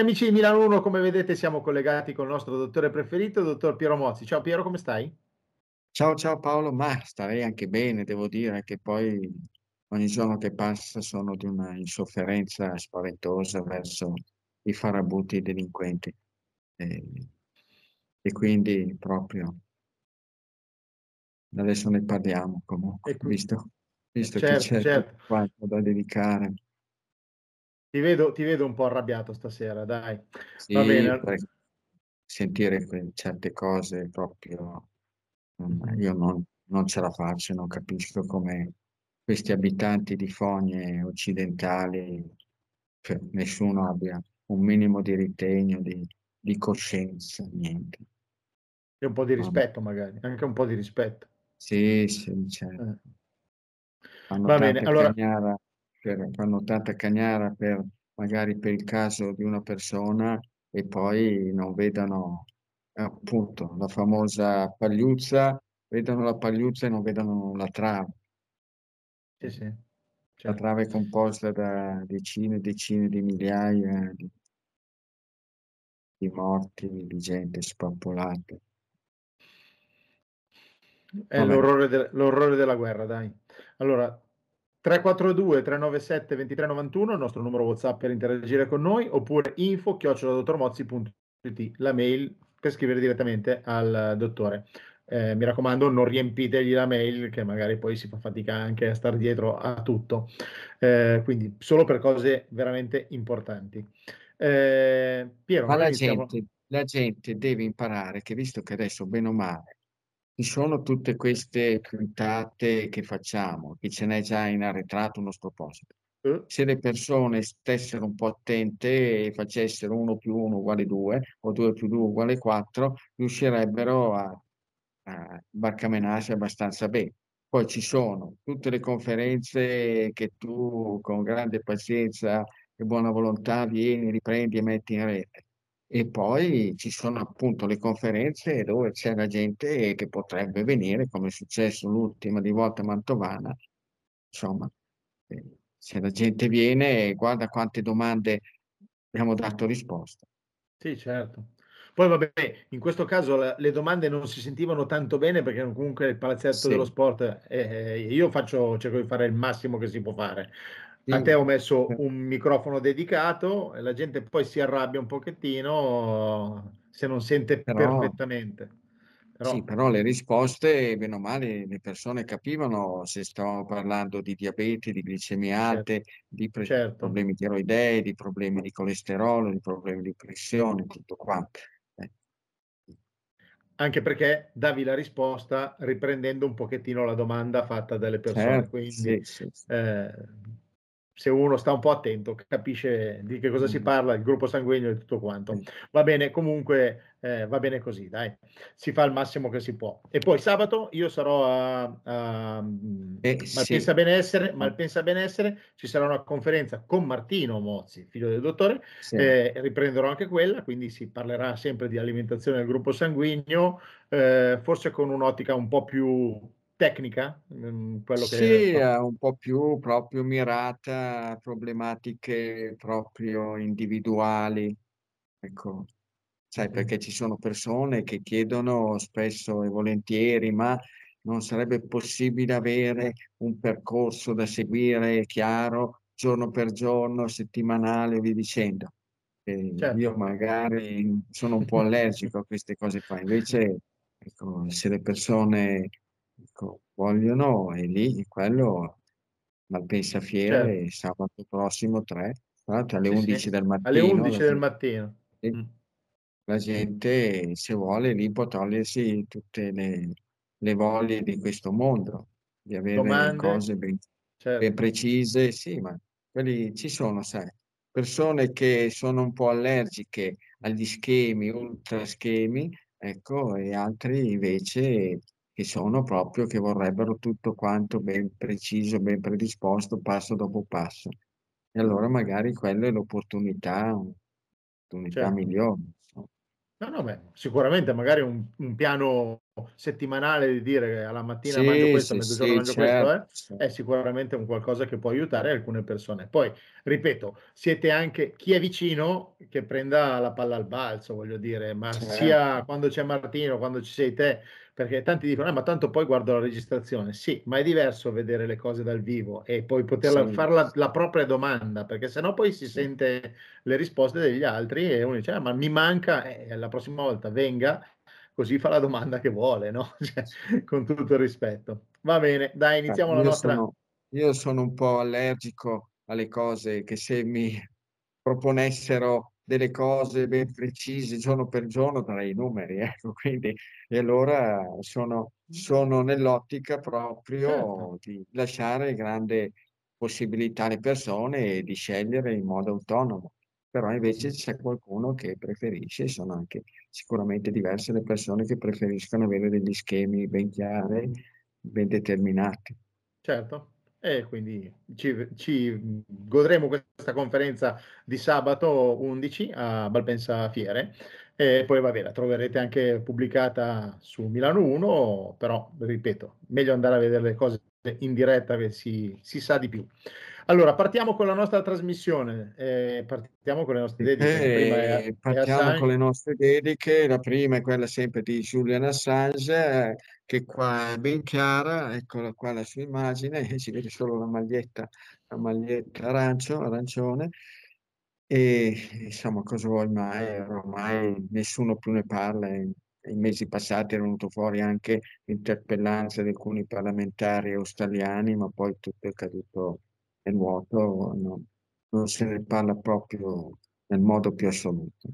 Amici di Milano 1, come vedete siamo collegati con il nostro dottore preferito, il dottor Piero Mozzi. Ciao Piero, come stai? Ciao, ciao Paolo, ma starei anche bene, devo dire che poi ogni giorno che passa sono di una insofferenza spaventosa verso i farabutti e i delinquenti. E, e quindi proprio adesso ne parliamo comunque, qui- visto, visto che Certo, c'è certo. quanto da dedicare. Ti vedo, ti vedo un po' arrabbiato stasera, dai. Va Sì, bene. per sentire certe cose proprio, io non, non ce la faccio, non capisco come questi abitanti di fogne occidentali, cioè, nessuno abbia un minimo di ritegno, di, di coscienza, niente. E un po' di rispetto magari, anche un po' di rispetto. Sì, sì, certo. Eh. Va bene, allora, cagnara per, fanno tanta cagnara per magari per il caso di una persona e poi non vedono appunto la famosa pagliuzza, vedono la pagliuzza e non vedono la trave. sì, sì, La certo. trave è composta da decine e decine di migliaia di, di morti, di gente spappolata. È l'orrore, de- l'orrore della guerra, dai. Allora, 342 397 2391 il nostro numero WhatsApp per interagire con noi, oppure info chioccioladottormozzi.it, la mail per scrivere direttamente al dottore. Eh, mi raccomando, non riempitegli la mail, che magari poi si fa fatica anche a star dietro a tutto. Eh, quindi solo per cose veramente importanti. Eh, Piero, ma la gente, la gente deve imparare che visto che adesso, bene o male, ci sono tutte queste puntate che facciamo, che ce n'è già in arretrato uno sproposito. Eh, Se le persone stessero un po' attente e facessero 1 più 1 uguale 2 o 2 più 2 uguale 4, riuscirebbero a, a barcamenarsi abbastanza bene. Poi ci sono tutte le conferenze che tu con grande pazienza e buona volontà vieni, riprendi e metti in rete. E poi ci sono appunto le conferenze dove c'è la gente che potrebbe venire, come è successo l'ultima di volta a Mantovana. Insomma, eh, se la gente viene, guarda quante domande abbiamo dato risposta. Sì, certo. Poi vabbè, in questo caso la- le domande non si sentivano tanto bene perché comunque il palazzetto dello Sì, sport, eh, io faccio, cerco di fare il massimo che si può fare. A te ho messo un microfono dedicato e la gente poi si arrabbia un pochettino se non sente però perfettamente. Sì, Però, però le risposte, bene o male, le persone capivano se stavamo parlando di diabete, di glicemie certo, alte, di pre- certo. problemi tiroidei, di problemi di colesterolo, di problemi di pressione, tutto quanto. Eh, Anche perché davi la risposta riprendendo un pochettino la domanda fatta dalle persone. certo, Quindi, sì, sì, sì. eh, se uno sta un po' attento, capisce di che cosa si Mm, parla, il gruppo sanguigno e tutto quanto. sì. Va bene, comunque, eh, va bene così, dai. Si fa il massimo che si può. E poi sabato io sarò a, a mm, Eh, Malpensa sì, Benessere, Malpensa Benessere, ci sarà una conferenza con Martino Mozzi, figlio del dottore, sì. eh, riprenderò anche quella, quindi si parlerà sempre di alimentazione del gruppo sanguigno, eh, forse con un'ottica un po' più tecnica, mm, quello che Sì, è un po' più proprio mirata a problematiche proprio individuali. Ecco, sai, Mhm. perché ci sono persone che chiedono spesso e volentieri, ma non sarebbe possibile avere un percorso da seguire chiaro, giorno per giorno, settimanale via dicendo. E io Certo. magari sono un po' allergico a queste cose qua, invece, ecco, se le persone ecco, vogliono, è lì, quello, Malpensa Certo. Fiere, sabato prossimo 3, tra l'altro alle Sì, 11 sì, del alle mattino, la 11 del gente, mattino. Mm. la gente, se vuole, lì può togliersi tutte le, le voglie di questo mondo, di avere Domande? cose ben, ben Certo. precise, sì, ma quelli ci sono, sai, persone che sono un po' allergiche agli schemi, ultra schemi, ecco, e altri invece che sono proprio che vorrebbero tutto quanto ben preciso, ben predisposto, passo dopo passo. E allora magari quella è l'opportunità, un'opportunità Certo. migliore. insomma. No, no, beh, sicuramente magari un, un, piano settimanale di dire alla mattina sì, mangio questo, sì, mezzogiorno sì, mangio certo, questo, eh, certo. è sicuramente un qualcosa che può aiutare alcune persone. Poi, ripeto, siete anche chi è vicino che prenda la palla al balzo, voglio dire, ma certo. sia quando c'è Martino, quando ci sei te, perché tanti dicono, eh, ma tanto poi guardo la registrazione. Sì, ma è diverso vedere le cose dal vivo e poi poterla Sì, fare la, la propria domanda, perché sennò poi si sente le risposte degli altri e uno dice, ah, ma mi manca, eh, la prossima volta venga, così fa la domanda che vuole, no? Cioè, con tutto il rispetto. Va bene, dai, iniziamo la Io nostra... sono, io sono un po' allergico alle cose che se mi proponessero delle cose ben precise giorno per giorno darei i numeri, ecco, quindi e allora sono, sono nell'ottica Certo. proprio di lasciare grande possibilità alle persone di scegliere in modo autonomo. Però invece c'è qualcuno che preferisce, sono anche sicuramente diverse le persone che preferiscono avere degli schemi ben chiari, ben determinati. Certo, e quindi ci ci, godremo questa conferenza di sabato 11 a Malpensa Fiere e poi vabbè la troverete anche pubblicata su Milano 1, però ripeto, meglio andare a vedere le cose in diretta che si si sa di più. Allora partiamo con la nostra trasmissione, ehm, partiamo con le nostre dediche. Prima è E è partiamo con le nostre dediche. La prima è quella sempre di Julian Assange, che qua è ben chiara, eccola qua la sua immagine, si vede solo la maglietta, la maglietta arancio, arancione. E insomma, cosa vuoi mai? Ormai nessuno più ne parla. In mesi passati è venuto fuori anche l'interpellanza di alcuni parlamentari australiani, ma poi tutto è caduto nel vuoto, no? non se ne parla proprio nel modo più assoluto.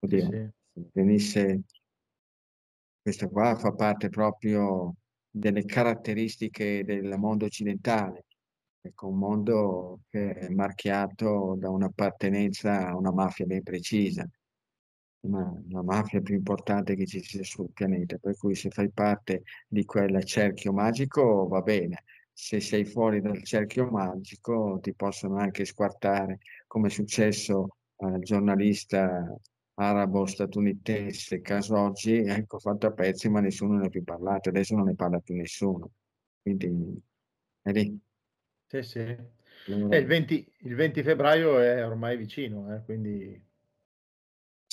Oddio, sì, se venisse, questo qua fa parte proprio delle caratteristiche del mondo occidentale, ecco, un mondo che è marchiato da un'appartenenza a una mafia ben precisa, una, la mafia più importante che ci sia sul pianeta, per cui se fai parte di quel cerchio magico va bene, se sei fuori dal cerchio magico ti possono anche squartare, come è successo al giornalista arabo-statunitense Khashoggi, ecco, fatto a pezzi, ma nessuno ne ha più parlato, adesso non ne parla più nessuno. Quindi è lì. sì, sì. Allora, il 20 il 20 febbraio è ormai vicino, eh, quindi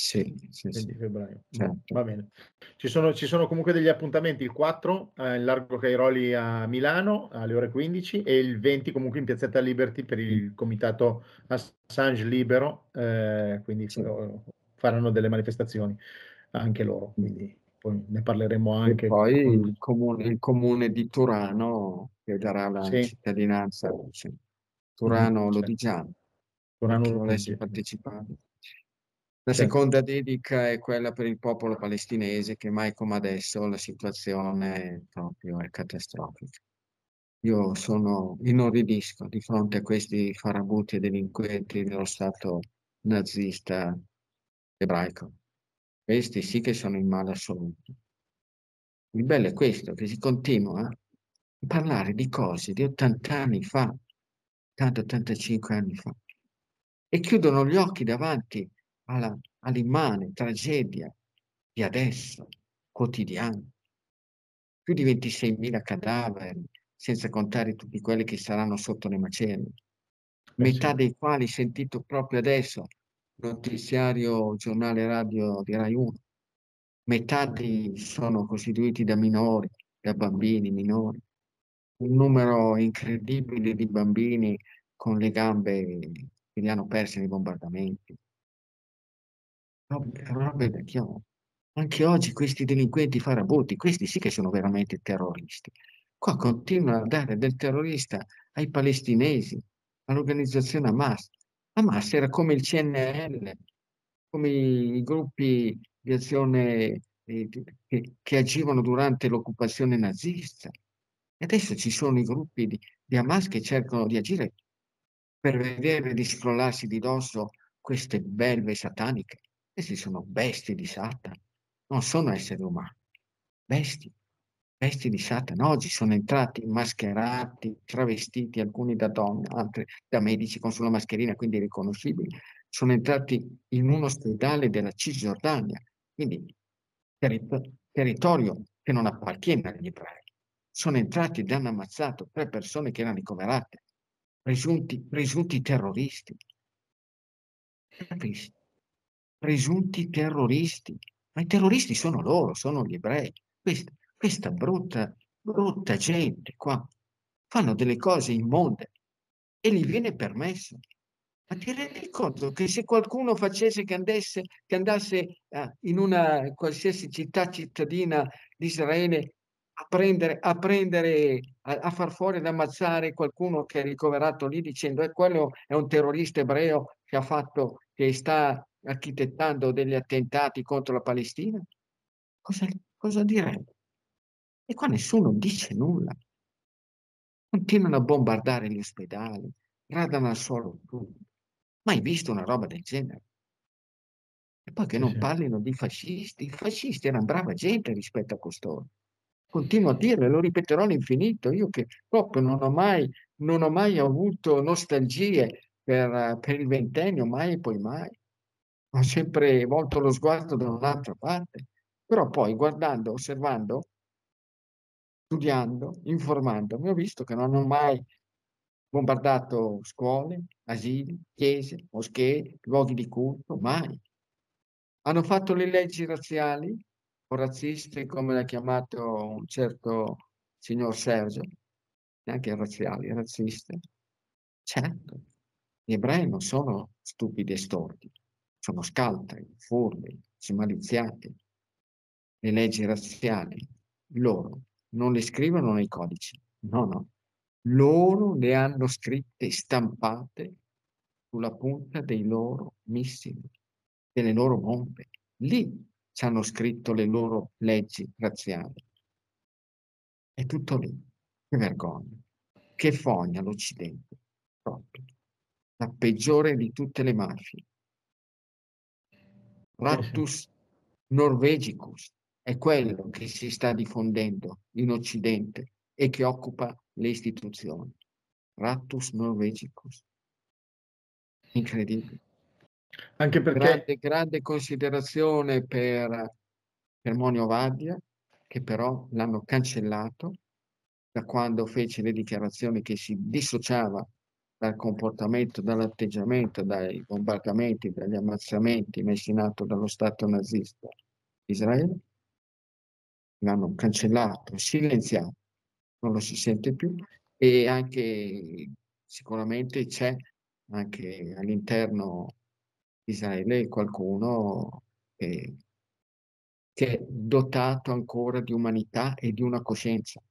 sì, sì, sì, 20 febbraio. Certo. va bene. Ci sono ci sono comunque degli appuntamenti, il 4 a in Largo Cairoli a Milano alle ore 15 e il 20 comunque in Piazzetta Liberty per Mm, il comitato Assange libero, ehm, quindi sì. faranno delle manifestazioni anche loro, Mm. quindi poi ne parleremo E anche poi con il comune, il comune di Turano che darà la sì, cittadinanza. sì. mh-mh, Turano cer Lodigiano, per chi Turano volesse Luigi, partecipare. La seconda dedica è quella per il popolo palestinese, che mai come adesso la situazione è proprio è catastrofica. Io sono inorridisco di fronte a questi farabutti e delinquenti dello Stato nazista ebraico. Questi sì che sono in male assoluto. Il bello è questo, che si continua a parlare di cose di 80 anni fa, 80-85 anni fa, e chiudono gli occhi davanti alla, all'immane tragedia di adesso, quotidiana. Più di 26.000 cadaveri, senza contare tutti quelli che saranno sotto le macerie, Eh metà dei quali sentito proprio adesso, notiziario giornale radio di Rai 1, metà di, sono costituiti da minori, da bambini minori, un numero incredibile di bambini con le gambe che li hanno persi nei bombardamenti. Anche oggi questi delinquenti farabutti, questi sì che sono veramente terroristi. Qua continuano a dare del terrorista ai palestinesi, all'organizzazione Hamas. Hamas era come il CNL, come i gruppi di azione eh, che, che agivano durante l'occupazione nazista. E adesso ci sono i gruppi di, di Hamas che cercano di agire per vedere di scrollarsi di dosso queste belve sataniche. Questi sono bestie di Satana, non sono esseri umani, bestie, bestie di Satana. Oggi sono entrati mascherati, travestiti, alcuni da donne, altri da medici con sulla mascherina, quindi riconoscibili. Sono entrati in un ospedale della Cisgiordania, quindi terri- territorio che non appartiene agli ebrei. Sono entrati ed hanno ammazzato tre persone che erano ricoverate, presunti, presunti terroristi. Capisci? Presunti terroristi. Ma i terroristi sono loro, sono gli ebrei. Questa, questa brutta, brutta gente qua fanno delle cose immonde e gli viene permesso. Ma ti rendi conto che se qualcuno facesse che andasse, che andasse eh, in una qualsiasi città cittadina di Israele a prendere, a, prendere a, a, far fuori ad ammazzare qualcuno che è ricoverato lì dicendo eh, quello è un terrorista ebreo che ha fatto, che sta architettando degli attentati contro la Palestina? Cosa, cosa direbbe? E qua nessuno dice nulla. Continuano a bombardare gli ospedali, radano al suolo tutto. Mai visto una roba del genere? E poi che non parlino di fascisti. I fascisti erano brava gente rispetto a costoro. Continuo a dirlo e lo ripeterò all'infinito. Io che proprio non ho mai, non ho mai avuto nostalgie per, per il ventennio, mai e poi mai. Ho sempre volto lo sguardo da un'altra parte. Però poi guardando, osservando, studiando, informandomi, ho visto che non ho mai bombardato scuole, asili, chiese, moschee, luoghi di culto, mai. Hanno fatto le leggi razziali o razziste, come l'ha chiamato un certo signor Sergio, neanche razziali, razziste. Certo, gli ebrei non sono stupidi e storti, sono scaltri, furbi, smaliziati. Le leggi razziali, loro non le scrivono nei codici, no, no, loro le hanno scritte stampate sulla punta dei loro missili, delle loro bombe. Lì ci hanno scritto le loro leggi razziali. È tutto lì. Che vergogna. Che fogna l'Occidente. Proprio. La peggiore di tutte le mafie. Rattus norvegicus è quello che si sta diffondendo in Occidente e che occupa le istituzioni. Rattus norvegicus. Incredibile. Anche perché... Grande, grande considerazione per, per Monio Vadia, che però l'hanno cancellato da quando fece le dichiarazioni che si dissociava dal comportamento, dall'atteggiamento, dai bombardamenti, dagli ammazzamenti messi in atto dallo Stato nazista Israele. L'hanno cancellato, silenziato non lo si sente più e anche sicuramente c'è anche all'interno di Israele qualcuno che, che è dotato ancora di umanità e di una coscienza,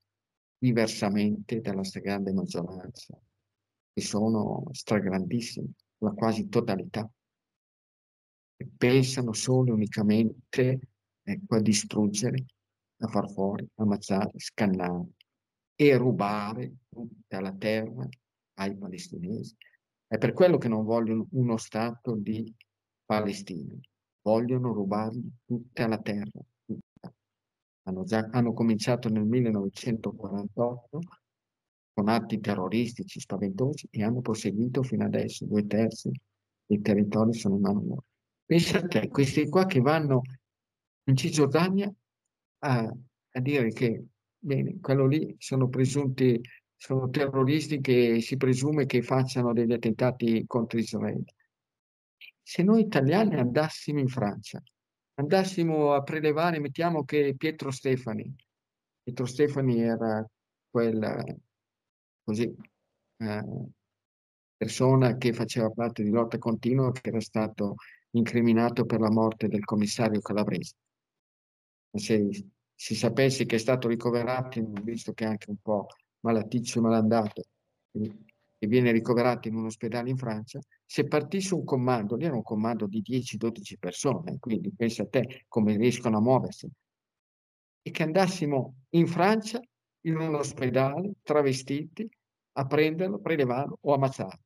diversamente dalla stragrande maggioranza, che sono stragrandissimi, la quasi totalità. E pensano solo e unicamente ecco, a distruggere, a far fuori, ammazzare, scannare e rubare tutta la terra ai palestinesi. È per quello che non vogliono uno Stato di Palestina, vogliono rubargli tutta la terra. Tutta. Hanno, già, hanno cominciato nel 1948 con atti terroristici spaventosi e hanno proseguito fino adesso, due terzi dei territori sono in mano loro. Pensa a te, questi qua che vanno in Cisgiordania a, a dire che Bene, quello lì sono presunti, sono terroristi che si presume che facciano degli attentati contro Israele. Se noi italiani andassimo in Francia, andassimo a prelevare, mettiamo che Pietro Stefani, Pietro Stefani era quella così, eh, persona che faceva parte di lotta continua, che era stato incriminato per la morte del commissario Calabrese. Se si sapesse che è stato ricoverato, visto che è anche un po' malaticcio malandato, e viene ricoverato in un ospedale in Francia, se partisse un comando, lì era un comando di 10-12 persone, quindi pensa a te come riescono a muoversi, e che andassimo in Francia, in un ospedale, travestiti, a prenderlo, prelevarlo o ammazzarlo.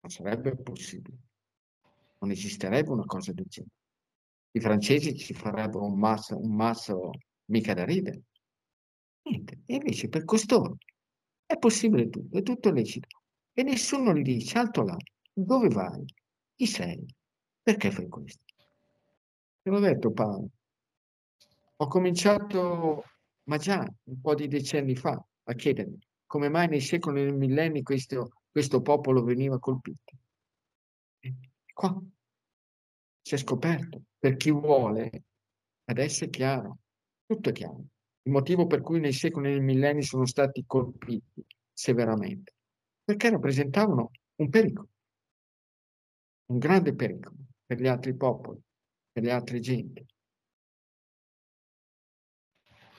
Non sarebbe possibile. Non esisterebbe una cosa del genere i francesi ci farebbero un mazzo, un mazzo mica da ridere. Niente. E invece per costoro è possibile tutto, è tutto lecito. E nessuno gli dice, alto là, dove vai? Chi sei? Perché fai questo? Te l'ho detto Paolo. Ho cominciato, ma già un po' di decenni fa, a chiedermi come mai nei secoli e nei millenni questo, questo popolo veniva colpito. E qua si è scoperto, per chi vuole, adesso è chiaro, tutto è chiaro. Il motivo per cui nei secoli e nei millenni sono stati colpiti severamente, perché rappresentavano un pericolo, un grande pericolo per gli altri popoli, per le altre genti.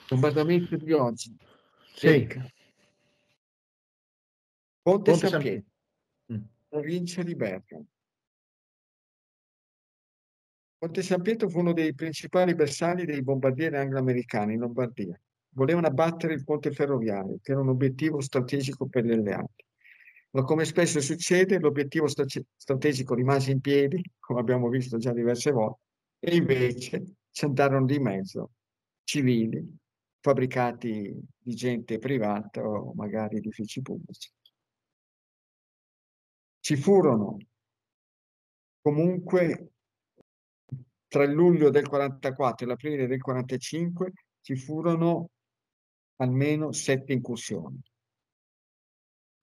Bombardamento di oggi. Sì. Ponte, Ponte San Pietro, Mm. provincia di Bergamo. Ponte San Pietro fu uno dei principali bersagli dei bombardieri anglo-americani in Lombardia. Volevano abbattere il ponte ferroviario, che era un obiettivo strategico per gli alleati. Ma come spesso succede, l'obiettivo strate- strategico rimase in piedi, come abbiamo visto già diverse volte, e invece ci andarono di mezzo civili, fabbricati di gente privata o magari edifici pubblici. Ci furono comunque tra il luglio del 44 e l'aprile del 45 ci furono almeno sette incursioni,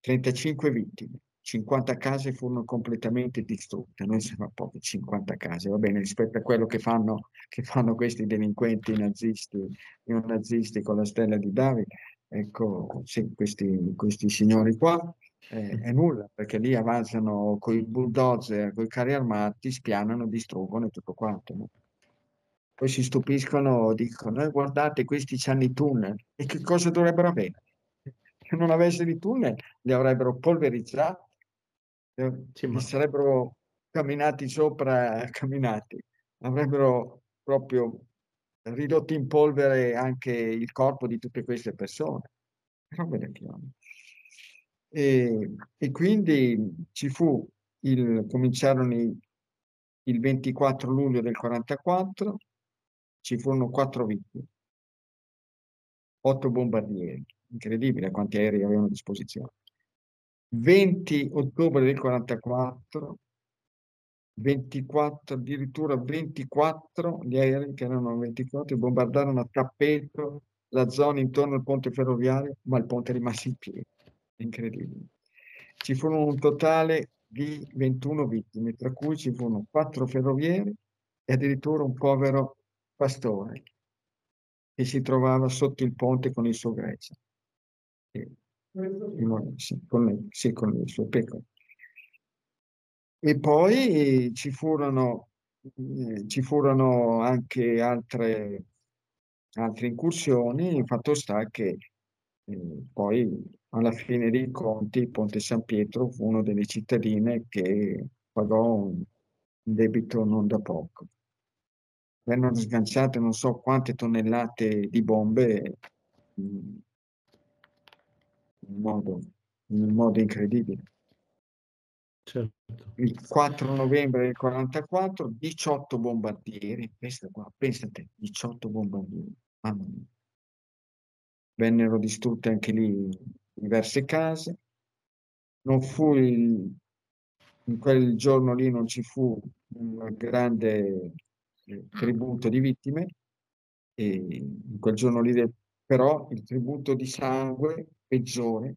35 vittime, 50 case furono completamente distrutte, non sembra poco, 50 case, va bene, rispetto a quello che fanno, che fanno questi delinquenti nazisti, neonazisti con la stella di Davide, ecco, sì, questi, questi signori qua, eh, è nulla, perché lì avanzano con i bulldozer, con i carri armati, spianano, distruggono e tutto quanto. no? Poi si stupiscono, dicono, eh, guardate, questi hanno i tunnel. E che cosa dovrebbero avere? Se non avessero i tunnel, li avrebbero polverizzati, eh, Sì, ma- sarebbero camminati sopra, camminati, avrebbero proprio ridotto in polvere anche il corpo di tutte queste persone. E, e quindi ci fu il, cominciarono i- il 24 luglio del 44, ci furono quattro vittime, otto bombardieri, incredibile quanti aerei avevano a disposizione. 20 ottobre del 44, 24, addirittura 24 gli aerei che erano 24 bombardarono a tappeto la zona intorno al ponte ferroviario, ma il ponte rimase in piedi. Incredibile. Ci furono un totale di 21 vittime, tra cui ci furono quattro ferrovieri e addirittura un povero pastore che si trovava sotto il ponte con il suo gregge. E- sì, con, il suo pecore. E poi ci furono, eh, ci furono anche altre, altre incursioni, fatto sta che eh, poi alla fine dei conti Ponte San Pietro fu una delle cittadine che pagò un debito non da poco. Vennero sganciate non so quante tonnellate di bombe in, in modo, in un modo incredibile. certo. Il 4 novembre del 44, 18 bombardieri, pensa qua, pensa a te, 18 bombardieri, mamma mia. Vennero distrutte anche lì diverse case. Non fu il- in quel giorno lì non ci fu un grande eh, tributo di vittime, e in quel giorno lì del- però il tributo di sangue peggiore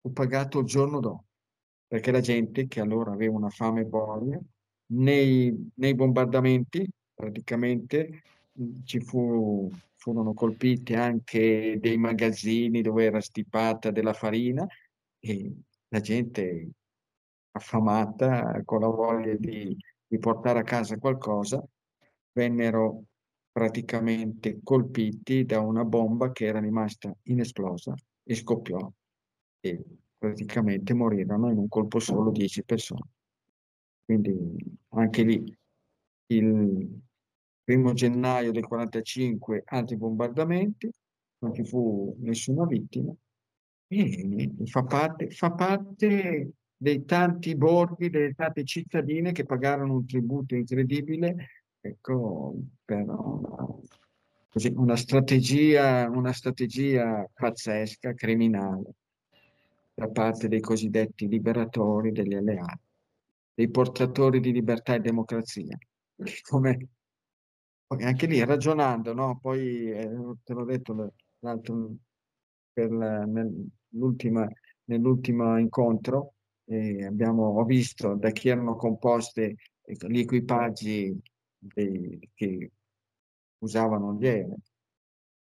fu pagato il giorno dopo, perché la gente che allora aveva una fame buona, nei, nei bombardamenti praticamente ci fu- furono colpiti anche dei magazzini dove era stipata della farina e la gente affamata, con la voglia di, di portare a casa qualcosa, vennero praticamente colpiti da una bomba che era rimasta inesplosa e scoppiò e praticamente morirono in un colpo solo 10 persone. Quindi anche lì il primo gennaio del 45 altri bombardamenti, non ci fu nessuna vittima e fa parte, fa parte dei tanti borghi, delle tante cittadine che pagarono un tributo incredibile, ecco, per una, strategia, una strategia pazzesca, criminale, da parte dei cosiddetti liberatori degli alleati, dei portatori di libertà e democrazia, come anche lì ragionando, no? Poi eh, te l'ho detto l'altro per la- nell'ultima, nell'ultimo incontro, eh, abbiamo, ho visto da chi erano composti ecco, gli equipaggi dei- che usavano gli aerei.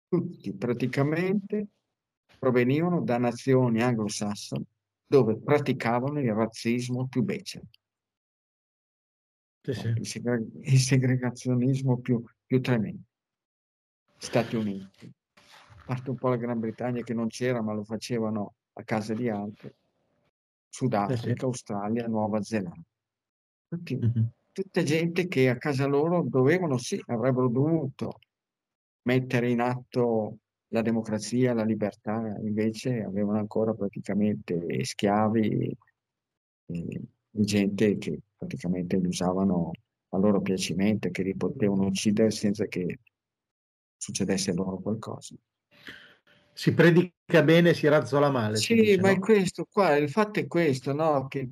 Tutti praticamente provenivano da nazioni anglosassone dove praticavano il razzismo più becero. Sì, sì. il, segre- il segregazionismo più, più tremendo. Stati Uniti, a parte un po' la Gran Bretagna che non c'era, ma lo facevano a casa di altri, Sudafrica, Eh sì. Australia, Nuova Zelanda. Tutti- Mhm. Tutta gente che a casa loro dovevano, sì, avrebbero dovuto mettere in atto la democrazia, la libertà, invece avevano ancora praticamente schiavi e, e gente che praticamente li usavano a loro piacimento, che li potevano uccidere senza che succedesse loro qualcosa. Si predica bene, si razzola male, Sì, dice, ma è no? questo qua, il fatto è questo, no? Che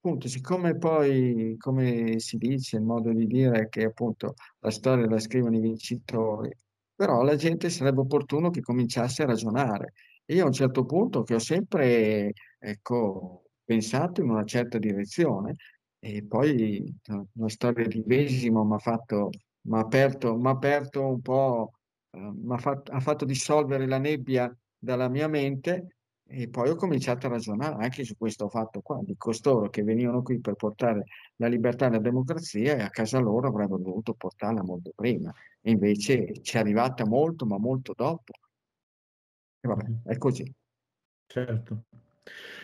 appunto, siccome poi, come si dice, il modo di dire è che appunto la storia la scrivono i vincitori, però la gente sarebbe opportuno che cominciasse a ragionare. Io a un certo punto che ho sempre, ecco, pensato in una certa direzione, e poi una storia di Vesimo mi ha fatto, m'ha aperto, aperto un po', eh, fatto, ha fatto dissolvere la nebbia dalla mia mente e poi ho cominciato a ragionare anche su questo fatto qua, di costoro che venivano qui per portare la libertà e la democrazia e a casa loro avrebbero dovuto portarla molto prima. E invece ci è arrivata molto, ma molto dopo. E vabbè, è così. Certo.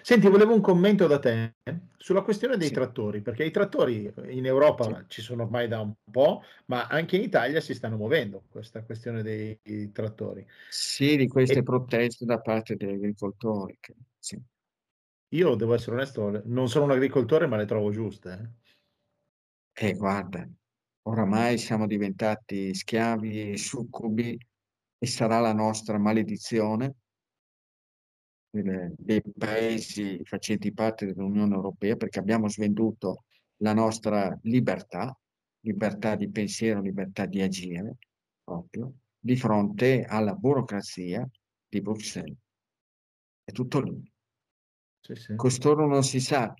Senti, volevo un commento da te sulla questione dei Sì, trattori, perché i trattori in sì. Europa ci sono ormai da un po', ma anche in Italia si stanno muovendo questa questione dei trattori. Sì, di queste E proteste da parte degli agricoltori. che- sì. io devo essere onesto, non sono un agricoltore, ma le trovo giuste. eh. E guarda, oramai siamo diventati schiavi e succubi e sarà la nostra maledizione del- dei paesi facenti parte dell'Unione Europea perché abbiamo svenduto la nostra libertà, libertà di pensiero, libertà di agire proprio di fronte alla burocrazia di Bruxelles. È tutto lì. Sì, sì. Costoro non si sa,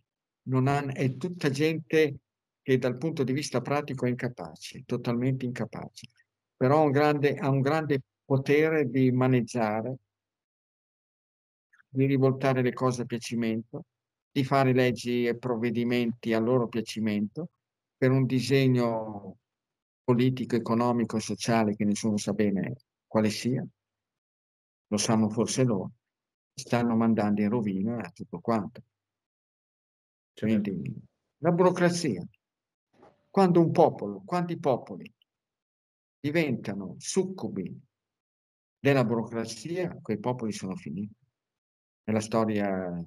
non han- è tutta gente che dal punto di vista pratico è incapace, totalmente incapace, però un grande, ha un grande potere di maneggiare di rivoltare le cose a piacimento, di fare leggi e provvedimenti a loro piacimento per un disegno politico, economico, sociale che nessuno sa bene quale sia, lo sanno forse loro, stanno mandando in rovina tutto quanto. Certo. Quindi la burocrazia, quando un popolo, quando i popoli diventano succubi della burocrazia, quei popoli sono finiti. Nella storia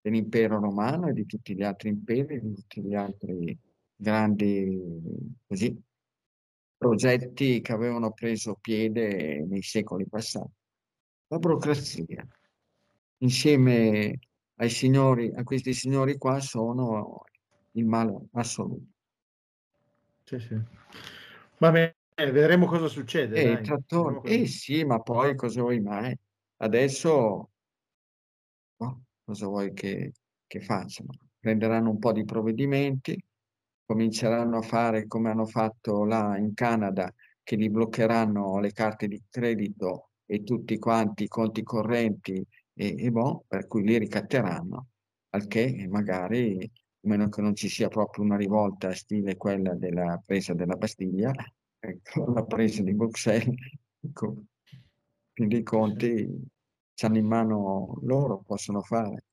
dell'impero romano e di tutti gli altri imperi, di tutti gli altri grandi così, progetti che avevano preso piede nei secoli passati. La burocrazia, insieme ai signori, a questi signori qua, sono il male assoluto. Sì, sì. Va bene, vedremo cosa succede, E i dai. cosa- eh sì, ma poi cosa vuoi mai? Adesso? Cosa vuoi che, che facciano? Prenderanno un po' di provvedimenti, cominceranno a fare come hanno fatto là in Canada, che gli bloccheranno le carte di credito e tutti quanti i conti correnti e, e boh, per cui li ricatteranno, al che magari, a meno che non ci sia proprio una rivolta stile quella della presa della Bastiglia, ecco, la presa di Bruxelles, ecco, in fin dei conti hanno in mano loro, possono fare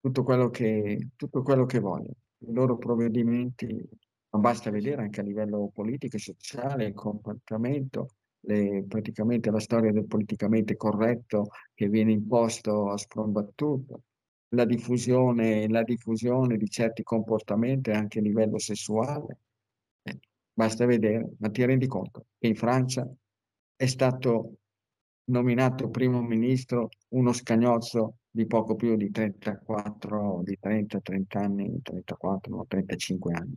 tutto quello che, tutto quello che vogliono. I loro provvedimenti, ma basta vedere anche a livello politico e sociale il comportamento, le- praticamente la storia del politicamente corretto che viene imposto a sprombattuto, la diffusione, la diffusione di certi comportamenti anche a livello sessuale. Eh, basta vedere, ma ti rendi conto che in Francia è stato nominato primo ministro uno scagnozzo di poco più di 34, di 30, 30 anni, 34, no, 35 anni.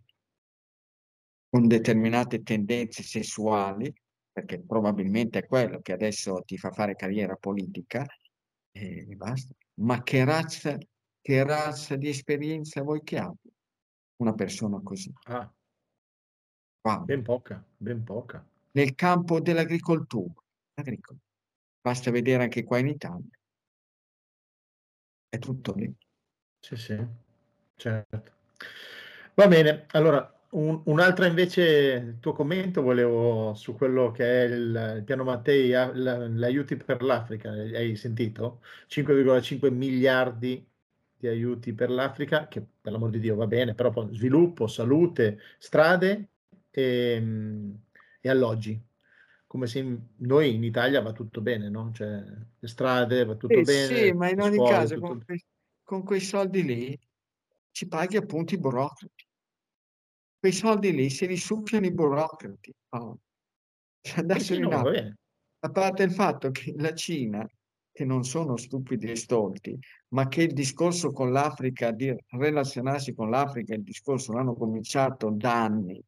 con determinate tendenze sessuali, perché probabilmente è quello che adesso ti fa fare carriera politica, e basta. Ma che razza, che razza di esperienza vuoi che abbia una persona così? Ah, ben poca, ben poca. Nel campo dell'agricoltura. Basta vedere anche qua in Italia. È tutto lì. Sì, sì, certo. Va bene, allora un un'altra invece il tuo commento volevo su quello che è il il piano Mattei, a l l'aiuti per l'Africa, hai sentito? 5,5 miliardi di aiuti per l'Africa, che per l'amor di Dio va bene, però sviluppo, salute, strade, ehm, e alloggi. Come se noi in Italia va tutto bene, no, cioè le strade va tutto Eh sì, bene, ma in ogni scuole, caso con tutto quei con quei soldi lì ci paghi appunto i burocrati. Quei soldi lì se li succhiano i burocrati. Oh. Cioè Sì, sì, in no, va bene. a parte il fatto che la Cina, che non sono stupidi e stolti, ma che il discorso con l'Africa, di relazionarsi con l'Africa, il discorso l'hanno cominciato da anni,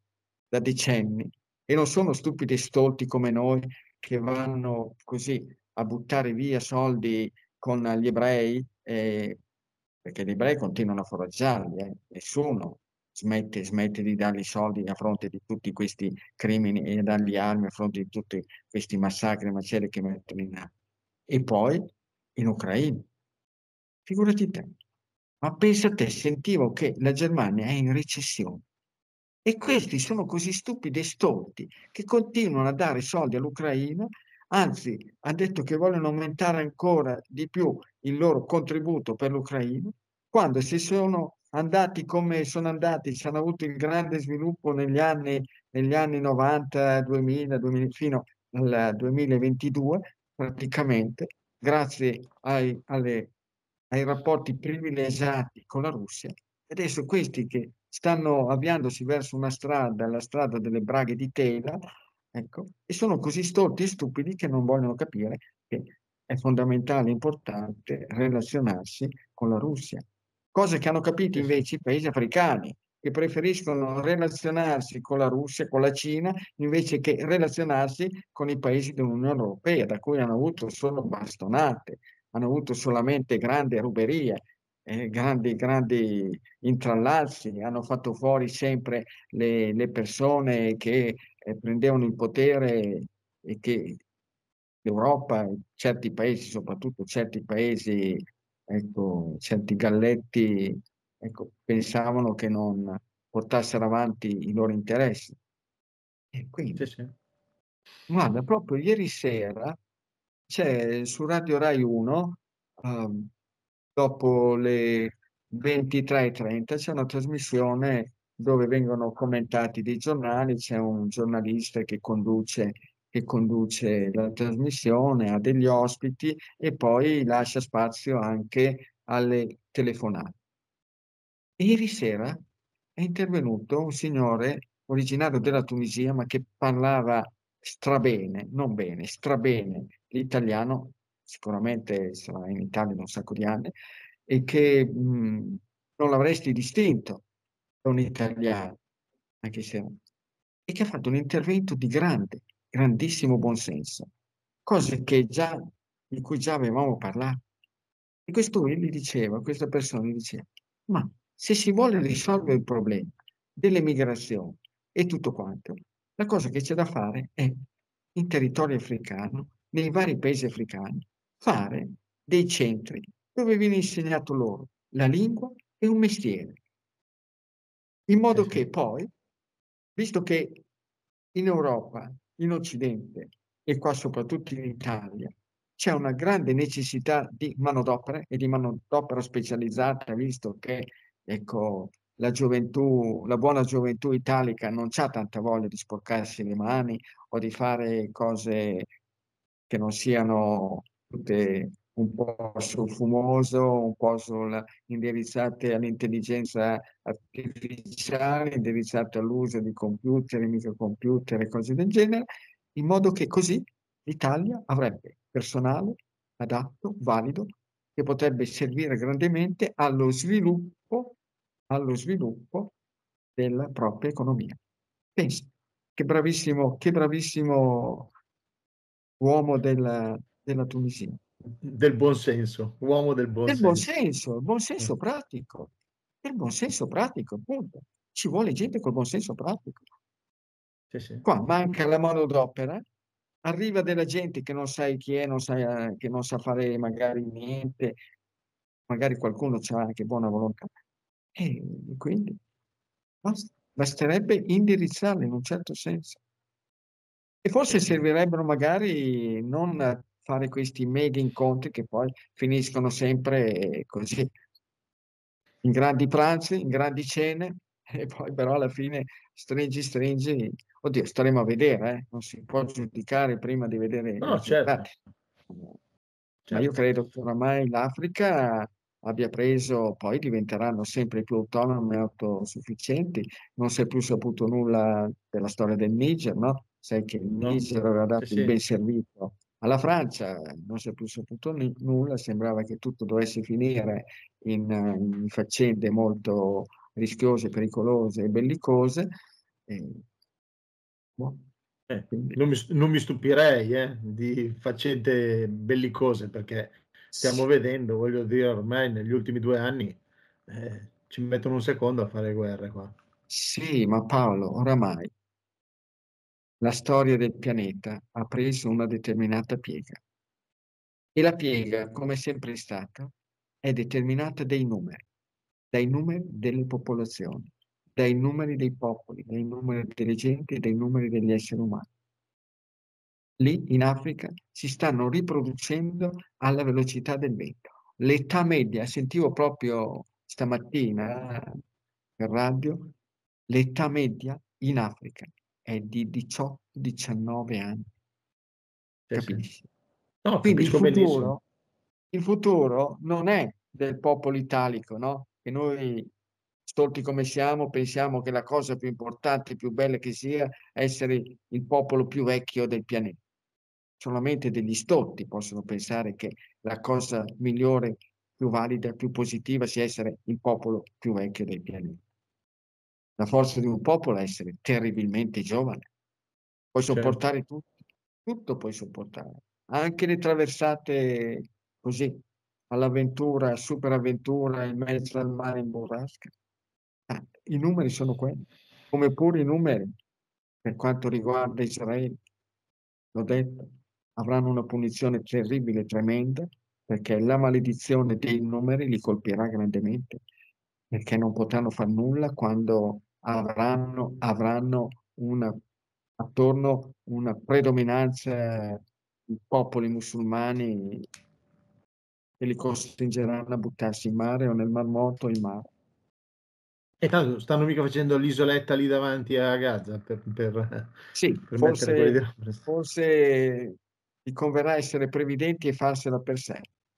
da decenni, e non sono stupidi e stolti come noi che vanno così a buttare via soldi con gli ebrei, ehm, perché gli ebrei continuano a foraggiarli, eh, nessuno smette smette di dargli soldi a fronte di tutti questi crimini e dargli armi a fronte di tutti questi massacri e macerie che mettono in atto. E poi in Ucraina. Figurati te. Ma pensa te, sentivo che la Germania è in recessione e questi sono così stupidi e stolti che continuano a dare soldi all'Ucraina, anzi han detto che vogliono aumentare ancora di più il loro contributo per l'Ucraina, quando si sono andati come sono andati, ci hanno avuto il grande sviluppo negli anni negli anni '90, 2000, 2000 fino al 2022 praticamente, grazie ai alle ai rapporti privilegiati con la Russia. Adesso questi che stanno avviandosi verso una strada, la strada delle braghe di tela, ecco, e sono così stolti e stupidi che non vogliono capire che è fondamentale e importante relazionarsi con la Russia. Cose che hanno capito invece i paesi africani, che preferiscono relazionarsi con la Russia, con la Cina, invece che relazionarsi con i paesi dell'Unione Europea, da cui hanno avuto solo bastonate, hanno avuto solamente grandi ruberie, ehm, grandi grandi intrallazzi, hanno fatto fuori sempre le le persone che, ehm, prendevano il potere e che l'Europa, certi paesi, soprattutto certi paesi, ecco, certi galletti, ecco, pensavano che non portassero avanti i loro interessi. E Sì, quindi sì. guarda, proprio ieri sera c'è su Radio Rai 1, uhm, dopo le 23:30 c'è una trasmissione dove vengono commentati dei giornali, c'è un giornalista che conduce che conduce la trasmissione, ha degli ospiti e poi lascia spazio anche alle telefonate. Ieri sera è intervenuto un signore originario della Tunisia, ma che parlava strabene, non bene, strabene l'italiano, sicuramente sarà in Italia da un sacco di anni, e che, mhmm, non l'avresti distinto da un italiano, anche se e che ha fatto un intervento di grande, grandissimo buonsenso, cose già di cui già avevamo parlato. E quest'ui gli diceva questa persona gli diceva: "Ma se si vuole risolvere il problema delle migrazioni e tutto quanto, la cosa che c'è da fare è, in territorio africano, nei vari paesi africani, fare dei centri dove viene insegnato loro la lingua e un mestiere. In modo che poi, visto che in Europa, in Occidente e qua soprattutto in Italia, c'è una grande necessità di manodopera e di manodopera specializzata, visto che, ecco, la gioventù la buona gioventù italica non c'ha tanta voglia di sporcarsi le mani o di fare cose che non siano tutte un po' sul fumoso, un po' sul indirizzate all'intelligenza artificiale, indirizzate all'uso di computer microcomputer e cose del genere, in modo che così l'Italia avrebbe personale adatto, valido, che potrebbe servire grandemente allo sviluppo allo sviluppo della propria economia. Pensa, che bravissimo, che bravissimo uomo della, della Tunisia. Del buon senso, uomo del buon Del senso. buon senso, il buon senso pratico. Del buon senso pratico, appunto. Ci vuole gente col buon senso pratico. Sì, sì. Qua manca la manodopera, arriva della gente che non sai chi è, non sai, eh, che non sa fare magari niente, magari qualcuno ha anche buona volontà. E quindi basterebbe indirizzarli in un certo senso. E forse servirebbero magari non fare questi mega incontri che poi finiscono sempre così, in grandi pranzi, in grandi cene, e poi però alla fine stringi, stringi, oddio, staremo a vedere, eh? non si può giudicare prima di vedere No, certo. risultati. Ma Certo. io credo che oramai l'Africa abbia preso, poi diventeranno sempre più autonome e autosufficienti. Non si è più saputo nulla della storia del Niger, no? Sai che il No. Niger aveva dato Sì, il sì. ben servito alla Francia, non si è più saputo ni- nulla, sembrava che tutto dovesse finire in, eh, in faccende molto rischiose, pericolose e bellicose. E, boh, Eh, non, mi, non mi stupirei eh, di faccende bellicose perché stiamo vedendo, voglio dire, ormai negli ultimi due anni eh, ci mettono un secondo a fare guerre qua. Sì, ma Paolo, oramai la storia del pianeta ha preso una determinata piega e la piega, come è sempre stata, è determinata dai numeri, dai numeri delle popolazioni, dai numeri dei popoli, dai numeri delle genti dai numeri degli esseri umani. Lì in Africa si stanno riproducendo alla velocità del vento. L'età media, sentivo proprio stamattina eh, per radio, l'età media in Africa è di 18-19 anni. Sì, sì. Capisci? No, Quindi il futuro, il futuro non è del popolo italico, no? Che noi, stolti come siamo, pensiamo che la cosa più importante, più bella che sia, essere il popolo più vecchio del pianeta. Solamente degli stolti possono pensare che la cosa migliore, più valida, più positiva sia essere il popolo più vecchio del pianeta. La forza di un popolo è essere terribilmente giovane. Puoi Certo. sopportare tutto, tutto puoi sopportare, anche le traversate così, all'avventura, superavventura in mezzo al mare in burrasca. Ah, I numeri sono quelli, come pure i numeri per quanto riguarda Israele. L'ho detto, avranno una punizione terribile, tremenda, perché la maledizione dei numeri li colpirà grandemente, perché non potranno fare nulla quando avranno, avranno una, attorno una predominanza di popoli musulmani che li costringeranno a buttarsi in mare o nel Mar Morto o in mare. E tanto stanno mica facendo l'isoletta lì davanti a Gaza per, per, Sì, per quelli di forse, forse gli converrà essere previdenti e farsela per sé.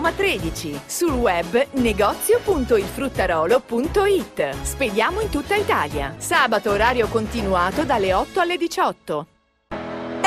13, sul web negozio.ilfruttarolo.it. Spediamo in tutta Italia. Sabato orario continuato dalle 8 alle 18.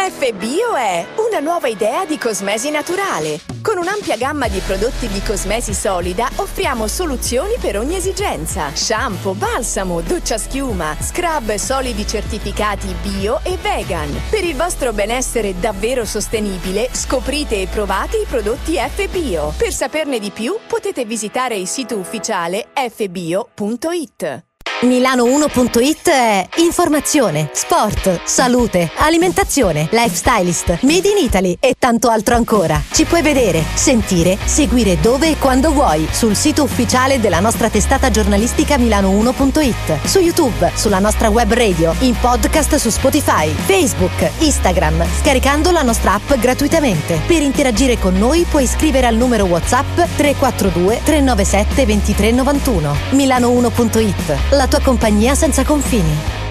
FBio è una nuova idea di cosmesi naturale. Con un'ampia gamma di prodotti di cosmesi solida offriamo soluzioni per ogni esigenza. Shampoo, balsamo, doccia schiuma, scrub solidi certificati bio e vegan. Per il vostro benessere davvero sostenibile, scoprite e provate i prodotti FBio. Per saperne di più potete visitare il sito ufficiale fbio.it. Milano1.it è informazione, sport, salute, alimentazione, lifestylist, made in Italy e tanto altro ancora. Ci puoi vedere, sentire, seguire dove e quando vuoi sul sito ufficiale della nostra testata giornalistica Milano1.it, su YouTube, sulla nostra web radio, in podcast su Spotify, Facebook, Instagram, scaricando la nostra app gratuitamente. Per interagire con noi puoi scrivere al numero WhatsApp 342 397 2391. Milano1.it, la tua compagnia senza confini.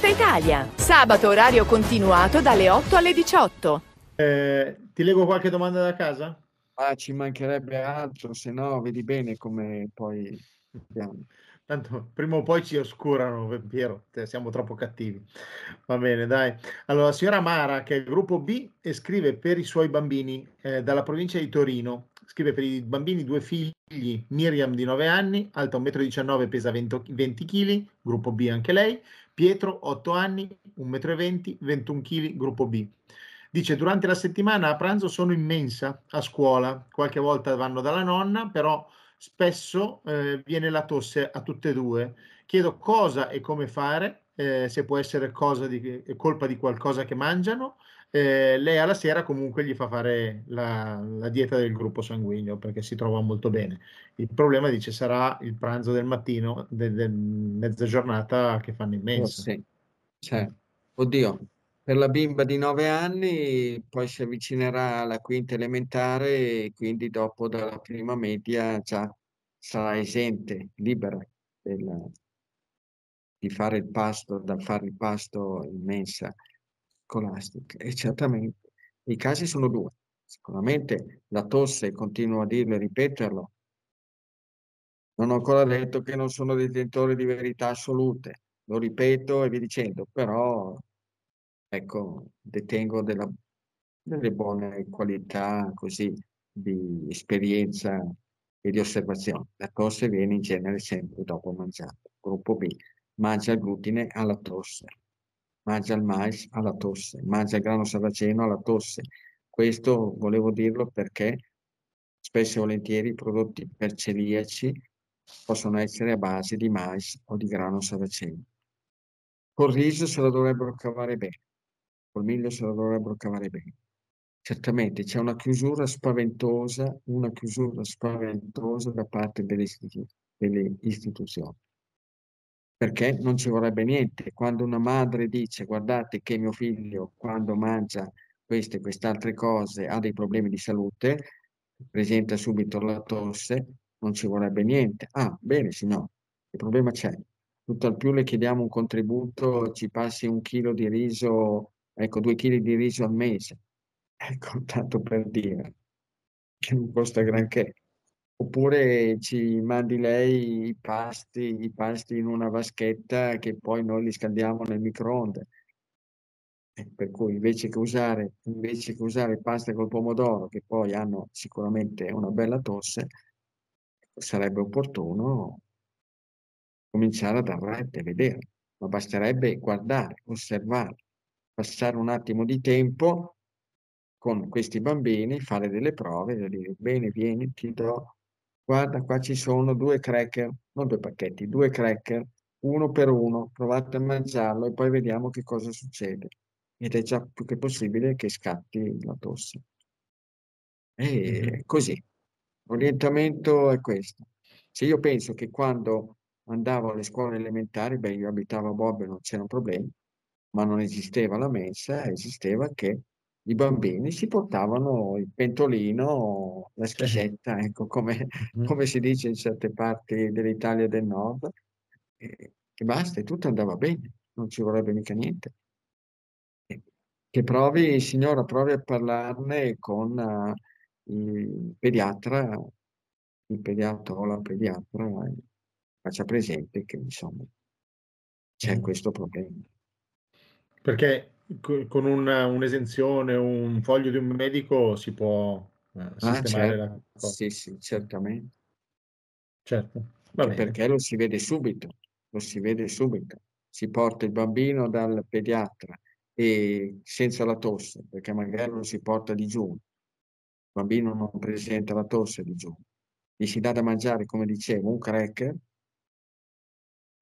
tutta Italia. Sabato orario continuato dalle 8 alle 18. Eh, ti leggo qualche domanda da casa? Ah, ci mancherebbe altro, se no vedi bene come poi... Tanto prima o poi ci oscurano, Piero, siamo troppo cattivi. Va bene, dai. Allora, la signora Mara, che è il gruppo B, e scrive per i suoi bambini eh, dalla provincia di Torino. Scrive per i bambini due figli, Miriam di 9 anni, alta 1,19 m, pesa 20, 20 kg, gruppo B anche lei, Pietro, 8 anni, 1,20 m, 21 kg, gruppo B. Dice, durante la settimana a pranzo sono immensa a scuola, qualche volta vanno dalla nonna, però spesso eh, viene la tosse a tutte e due. Chiedo cosa e come fare, eh, se può essere di, colpa di qualcosa che mangiano. Eh, lei alla sera comunque gli fa fare la, la, dieta del gruppo sanguigno perché si trova molto bene. Il problema, dice, sarà il pranzo del mattino, del, del mezza giornata che fanno in mensa. Oh, sì. Cioè, oddio, per la bimba di nove anni poi si avvicinerà alla quinta elementare e quindi dopo dalla prima media già sarà esente, libera del, di fare il pasto, dal fare il pasto in mensa scolastica. E certamente i casi sono due. Sicuramente la tosse, continuo a dirlo e ripeterlo, non ho ancora detto che non sono detentore di verità assolute, lo ripeto e vi dicendo, però ecco, detengo della, delle buone qualità così di esperienza e di osservazione. La tosse viene in genere sempre dopo mangiato. Gruppo B, mangia il glutine alla tosse, mangia il mais alla tosse, mangia il grano saraceno alla tosse. Questo volevo dirlo perché spesso e volentieri i prodotti per celiaci possono essere a base di mais o di grano saraceno. Col riso se lo dovrebbero cavare bene, col miglio se lo dovrebbero cavare bene. Certamente c'è una chiusura spaventosa, una chiusura spaventosa da parte delle, istitu- delle istituzioni. Perché non ci vorrebbe niente. Quando una madre dice guardate che mio figlio quando mangia queste e queste cose ha dei problemi di salute, presenta subito la tosse, non ci vorrebbe niente. Ah, bene signore, il problema c'è. Tutto al più le chiediamo un contributo, ci passi un chilo di riso, ecco, due chili di riso al mese. Ecco, tanto per dire, che non costa granché. Oppure ci mandi lei i pasti, i pasti in una vaschetta che poi noi li scaldiamo nel microonde. Per cui invece che, usare, invece che usare pasta col pomodoro, che poi hanno sicuramente una bella tosse, sarebbe opportuno cominciare a dare retta e vedere, ma basterebbe guardare, osservare, passare un attimo di tempo con questi bambini, fare delle prove dire bene, vieni, ti do, guarda qua ci sono due cracker, non due pacchetti, due cracker, uno per uno, provate a mangiarlo e poi vediamo che cosa succede. Ed è già più che possibile che scatti la tosse. E così, L'orientamento è questo. Se io penso che quando andavo alle scuole elementari, beh, io abitavo a Bobbio, non c'erano problemi, ma non esisteva la mensa, esisteva che i bambini si portavano il pentolino, la schiscetta, ecco, come, come si dice in certe parti dell'Italia del nord, e, e basta, e tutto andava bene, non ci vorrebbe mica niente. che provi, signora, provi a parlarne con... Uh, il pediatra, il pediatra o la pediatra faccia presente che insomma c'è questo problema. Perché con una, un'esenzione, un foglio di un medico si può eh, ah, sistemare ah, certo. la cosa. Sì, sì, certamente. Certo. Perché lo si vede subito, lo si vede subito. Si porta il bambino dal pediatra e senza la tosse, perché magari lo si porta digiuno il bambino non presenta la tosse di giù, gli si dà da mangiare, come dicevo, un cracker,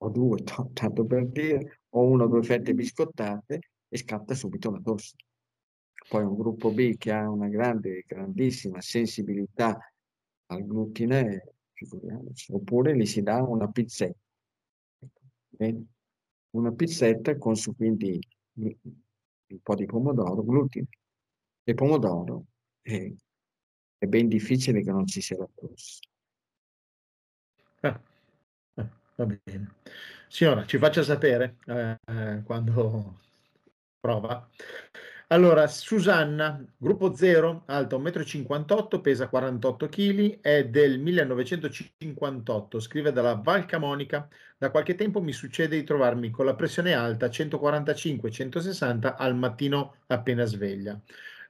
o due, tanto per dire, o una o due fette biscottate e scatta subito la tosse. Poi un gruppo B che ha una grande, grandissima sensibilità al glutine, figuriamoci, oppure gli si dà una pizzetta. Bene? Una pizzetta con su quindi un po' di pomodoro, glutine. E pomodoro è, è ben difficile che non ci sia la tosse. Ah, ah, va bene. Signora, ci faccia sapere eh, quando prova. Allora, Susanna, gruppo 0, alta 1,58 m, pesa 48 kg, è del 1958, scrive dalla Val Camonica. Da qualche tempo mi succede di trovarmi con la pressione alta 145-160 al mattino appena sveglia.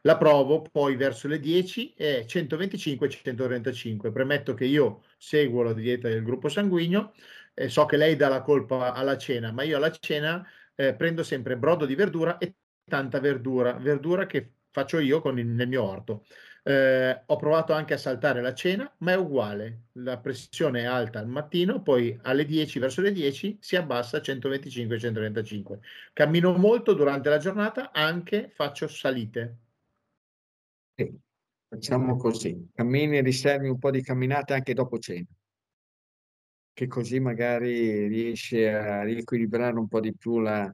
La provo poi verso le 10 e 125-135. Premetto che io seguo la dieta del gruppo sanguigno e so che lei dà la colpa alla cena, ma io alla cena eh, prendo sempre brodo di verdura e tanta verdura, verdura che faccio io il, nel mio orto. Eh, ho provato anche a saltare la cena, ma è uguale. La pressione è alta al mattino, poi alle 10, verso le 10, si abbassa a 125-135. Cammino molto durante la giornata, anche faccio salite. Sì, facciamo così. Cammini e riservi un po' di camminate anche dopo cena, che così magari riesci a riequilibrare un po' di più la,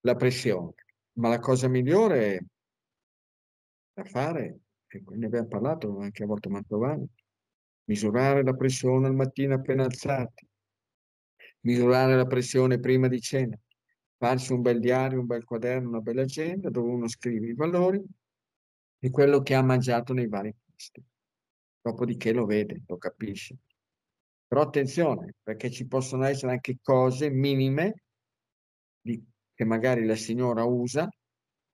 la pressione. Ma la cosa migliore da fare, e ne abbiamo parlato anche a volte Mantovani, misurare la pressione al mattino appena alzati, misurare la pressione prima di cena, farsi un bel diario, un bel quaderno, una bella agenda dove uno scrive i valori e quello che ha mangiato nei vari pasti. Dopodiché lo vede, lo capisce. Però attenzione, perché ci possono essere anche cose minime di che magari la signora usa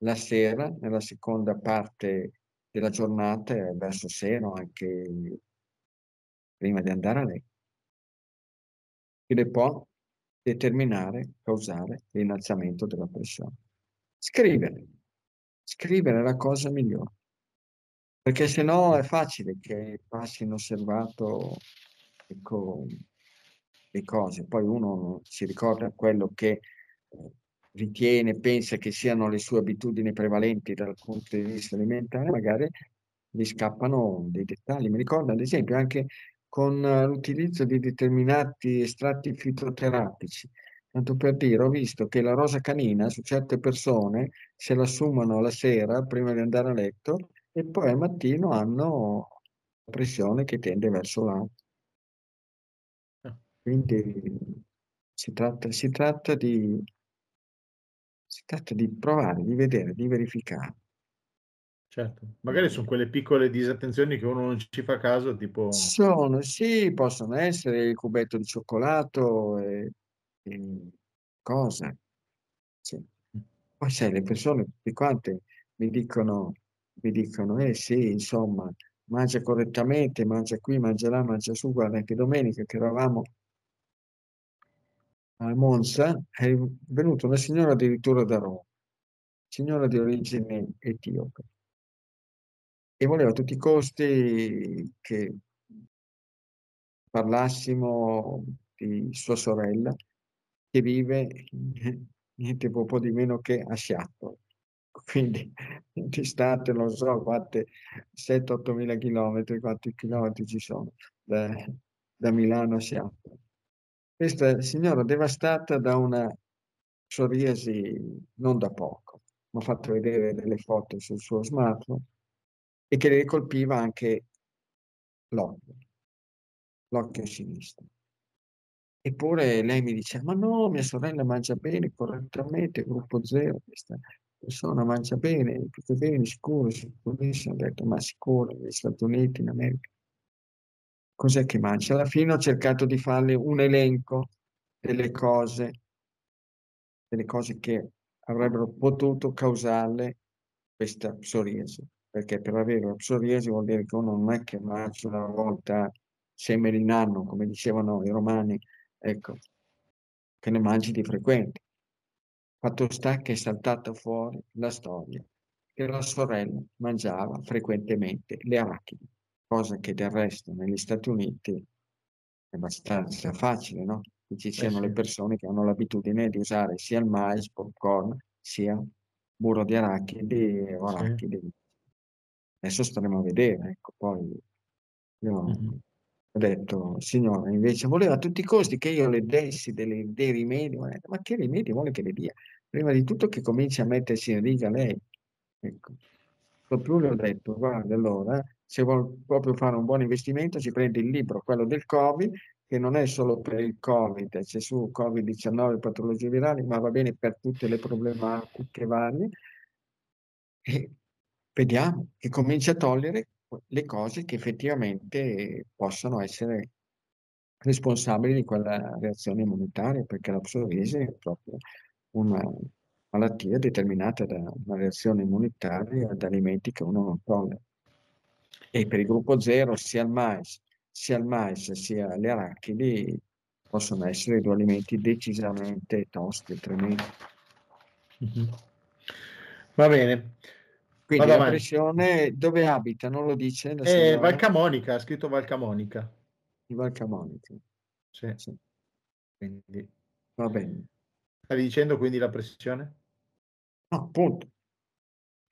la sera, nella seconda parte della giornata, verso sera, anche prima di andare a letto, che le può determinare, causare l'innalzamento della pressione. Scrivere. Scrivere è la cosa migliore. Perché se no è facile che passi inosservato ecco, le cose. Poi uno si ricorda quello che eh, ritiene, pensa che siano le sue abitudini prevalenti dal punto di vista alimentare, magari gli scappano dei dettagli. Mi ricordo ad esempio anche con l'utilizzo di determinati estratti fitoterapici. Tanto per dire, ho visto che la rosa canina su certe persone se la assumono la sera prima di andare a letto e poi al mattino hanno la pressione che tende verso l'alto. Quindi si tratta, si tratta di si tratta di provare, di vedere, di verificare. Certo, magari sono quelle piccole disattenzioni che uno non ci fa caso, tipo... Sono, sì, possono essere il cubetto di cioccolato e, e cosa. Sì. Poi sai, le persone tutte quante mi dicono, mi dicono, eh sì, insomma, mangia correttamente, mangia qui, mangia là, mangia su, guarda anche domenica che eravamo a Monza è venuta una signora addirittura da Roma, signora di origine etiope, e voleva a tutti i costi che parlassimo di sua sorella che vive niente po', di meno che a Seattle. Quindi distate, non so quante, 7-8 mila chilometri, quanti chilometri ci sono da, da Milano a Seattle. Questa signora devastata da una psoriasi non da poco. Mi ha fatto vedere delle foto sul suo smartphone e che le colpiva anche l'occhio, l'occhio sinistro. Eppure lei mi dice, ma no, mia sorella mangia bene, correttamente, gruppo zero, questa persona mangia bene, tutto bene, sicuro, sicurissimo. Ho detto, ma sicuro, negli Stati Uniti, in America cos'è che mangia? Alla fine ho cercato di farle un elenco delle cose, delle cose che avrebbero potuto causarle questa psoriasi. Perché per avere la psoriasi vuol dire che uno non è che mangia una volta seme in anno, come dicevano i romani, ecco, che ne mangi di frequente. Fatto sta che è saltata fuori la storia che la sorella mangiava frequentemente le arachidi cosa che del resto negli Stati Uniti è abbastanza facile, no? che ci Eh siano le sì. persone che hanno l'abitudine di usare sia il mais, popcorn, sia burro di arachidi o Sì. arachidi. Adesso staremo a vedere, ecco, poi io Mhm. ho detto, signore, invece voleva a tutti i costi che io le dessi delle- dei rimedi, ma che rimedi vuole che le dia? Prima di tutto che cominci a mettersi in riga lei. Ecco. Più le ho detto, guarda, allora, se vuol proprio fare un buon investimento, si prende il libro, quello del Covid, che non è solo per il Covid, c'è su Covid-19, patologie virali, ma va bene per tutte le problematiche varie. E vediamo che comincia a togliere le cose che effettivamente possono essere responsabili di quella reazione immunitaria, perché la psoriasi è proprio una malattia determinata da una reazione immunitaria ad alimenti che uno non tollera. E per il gruppo zero, sia il mais, sia il mais, sia le arachidi possono essere due alimenti decisamente tosti, tremendi. Mhm. Va bene. Quindi Vado la avanti. pressione dove abita? Non lo dice la Eh, signora Valcamonica, ha scritto Valcamonica. di Valcamonica. Sì. Sì, Quindi, va bene. stavi dicendo quindi la pressione? No, appunto.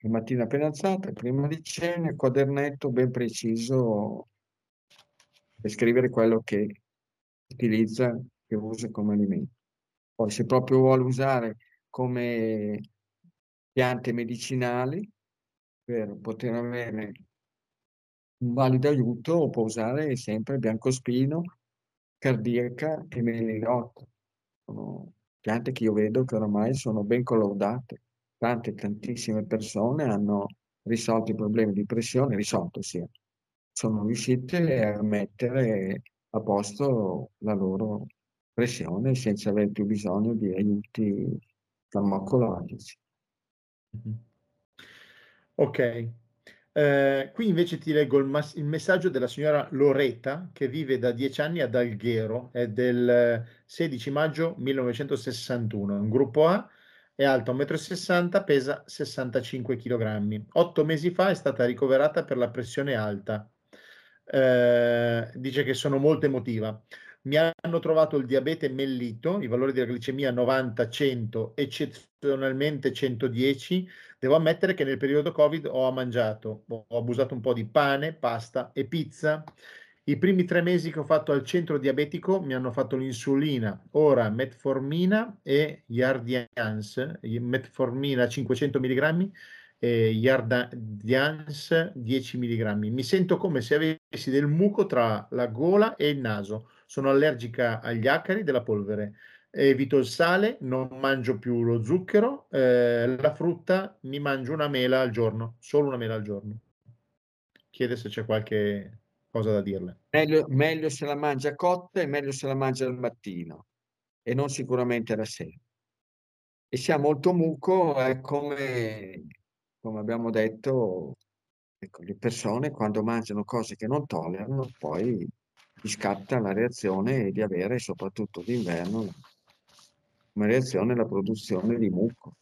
La mattina appena alzata, prima di cena, quadernetto ben preciso per scrivere quello che utilizza, che usa come alimento. Poi se proprio vuole usare come piante medicinali per poter avere un valido aiuto, può usare sempre biancospino, cardiaca e melilotto. Sono piante che io vedo che oramai sono ben collaudate. Tante, tantissime persone hanno risolto i problemi di pressione, risolto sia, sono riuscite a mettere a posto la loro pressione senza aver più bisogno di aiuti farmacologici. Ok. Eh, qui invece ti leggo il, mas- il messaggio della signora Loreta che vive da dieci anni ad Alghero, è del eh, 16 maggio 1961, è un gruppo A, è alta 1,60 m, pesa 65 kg. Otto mesi fa è stata ricoverata per la pressione alta. Eh, dice che sono molto emotiva. Mi hanno trovato il diabete mellito, i valori della glicemia 90-100, eccezionalmente 110. Devo ammettere che nel periodo Covid ho mangiato, ho abusato un po' di pane, pasta e pizza. I primi tre mesi che ho fatto al centro diabetico mi hanno fatto l'insulina, ora metformina e Yardians, metformina 500 mg e Yardians 10 mg. Mi sento come se avessi del muco tra la gola e il naso. Sono allergica agli acari della polvere. Evito il sale, non mangio più lo zucchero, eh, la frutta mi mangio una mela al giorno, solo una mela al giorno. Chiede se c'è qualche cosa da dirle. Meglio, meglio se la mangia cotta e meglio se la mangia al mattino e non sicuramente alla sera. E se ha molto muco è come, come abbiamo detto, ecco, le persone quando mangiano cose che non tollerano, poi gli scatta la reazione di avere, soprattutto d'inverno, come reazione la produzione di muco.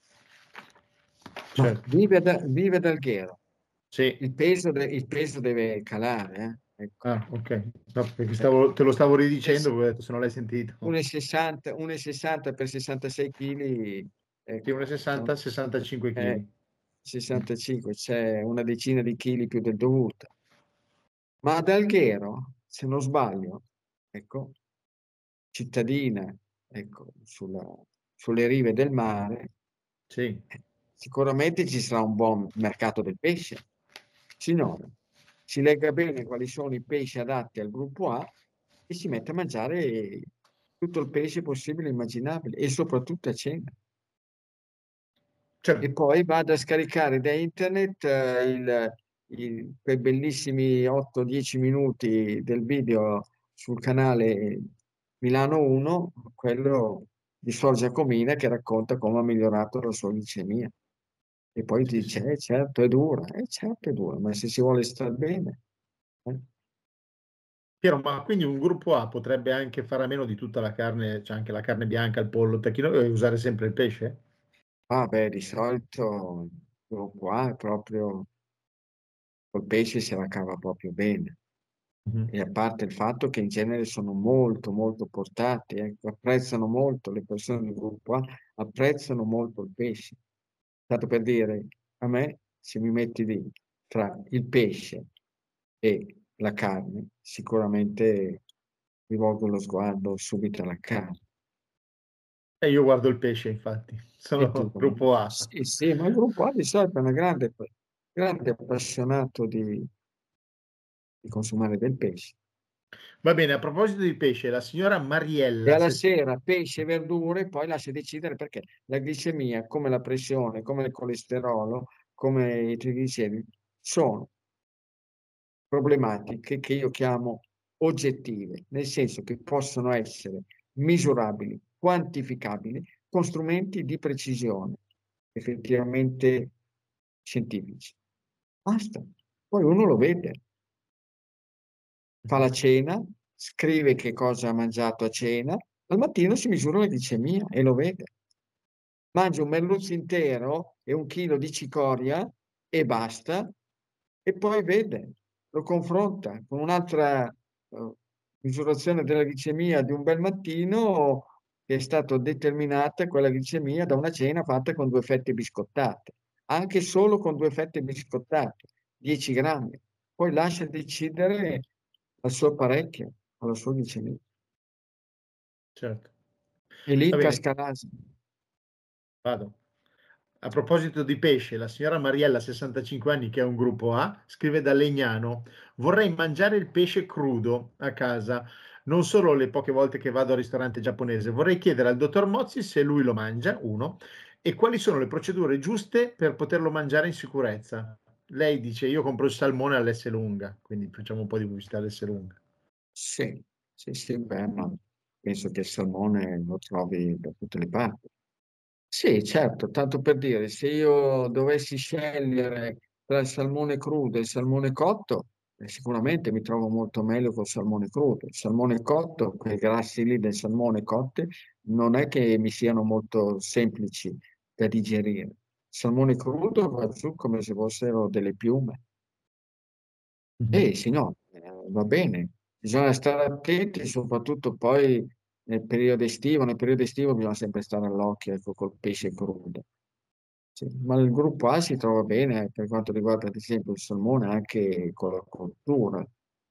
Certo. vive, da, vive ad Alghero. Sì. Il peso, de- il peso deve calare, eh? Ecco. Ah, ok. No, perché stavo- te lo stavo ridicendo, perché ho detto se non l'hai sentito. 1,60 1,60 per 66 kg. Sì, 1,60, 65 kg. Eh, 65, c'è una decina di chili più del dovuto. Ma ad Alghero, se non sbaglio, ecco, cittadina, ecco, sulla- sulle rive del mare, Sì. sicuramente ci sarà un buon mercato del pesce. Signore, si legga bene quali sono i pesci adatti al gruppo A e si mette a mangiare tutto il pesce possibile e immaginabile e soprattutto a cena. Certo. E poi vado a scaricare da internet eh, il- il- quei bellissimi 8-10 minuti del video sul canale Milano 1, quello di Suor Giacomina che racconta come ha migliorato la sua glicemia. E poi ti dice, eh, certo, è dura, eh, certo è dura, ma se si vuole star bene. eh. Piero, ma quindi un gruppo A potrebbe anche fare a meno di tutta la carne, cioè anche la carne bianca, il pollo, il tacchino, e usare sempre il pesce? Ah, beh, di solito quello qua è proprio col pesce se la cava proprio bene. Mm-hmm. E a parte il fatto che in genere sono molto, molto portati, eh, apprezzano molto le persone del gruppo A, apprezzano molto il pesce. Tanto per dire, a me, se mi metti lì tra il pesce e la carne, sicuramente rivolgo lo sguardo subito alla carne. E io guardo il pesce, infatti, sono tu, gruppo A. Sì, sì, ma il gruppo A di solito è una grande, grande appassionato di, di consumare del pesce. Va bene, a proposito di pesce, la signora Mariella... E alla se... sera pesce e verdure, poi lascia decidere perché la glicemia, come la pressione, come il colesterolo, come i trigliceridi, sono problematiche che io chiamo oggettive, nel senso che possono essere misurabili, quantificabili, con strumenti di precisione effettivamente scientifici. Basta. Poi uno lo vede, fa la cena, scrive che cosa ha mangiato a cena, al mattino si misura la glicemia e lo vede. Mangia un merluzzo intero e un chilo di cicoria e basta, e poi vede, lo confronta con un'altra uh, misurazione della glicemia di un bel mattino che è stata determinata quella glicemia da una cena fatta con due fette biscottate, anche solo con due fette biscottate, 10 grammi. Poi lascia decidere al suo apparecchio, alla sua glicemia. Certo. E lì casca l'asino. Vado. A proposito di pesce, la signora Mariella, 65 anni, che è un gruppo A, scrive da Legnano: Vorrei mangiare il pesce crudo a casa, non solo le poche volte che vado al ristorante giapponese. Vorrei chiedere al dottor Mozzi se lui lo mangia, uno, e quali sono le procedure giuste per poterlo mangiare in sicurezza lei dice io compro il salmone all'S lunga, quindi facciamo un po' di pubblicità all'S lunga. Sì, sì, sì, beh, ma penso che il salmone lo trovi da tutte le parti. Sì, certo, tanto per dire, se io dovessi scegliere tra il salmone crudo e il salmone cotto, eh, sicuramente mi trovo molto meglio col salmone crudo. Il salmone cotto, quei grassi lì del salmone cotte, non è che mi siano molto semplici da digerire salmone crudo va giù come se fossero delle piume. Mm-hmm. Eh sì, no, eh, va bene. Bisogna stare attenti, soprattutto poi nel periodo estivo. Nel periodo estivo bisogna sempre stare all'occhio ecco, col pesce crudo. Sì, ma il gruppo A si trova bene per quanto riguarda ad esempio il salmone anche con la cottura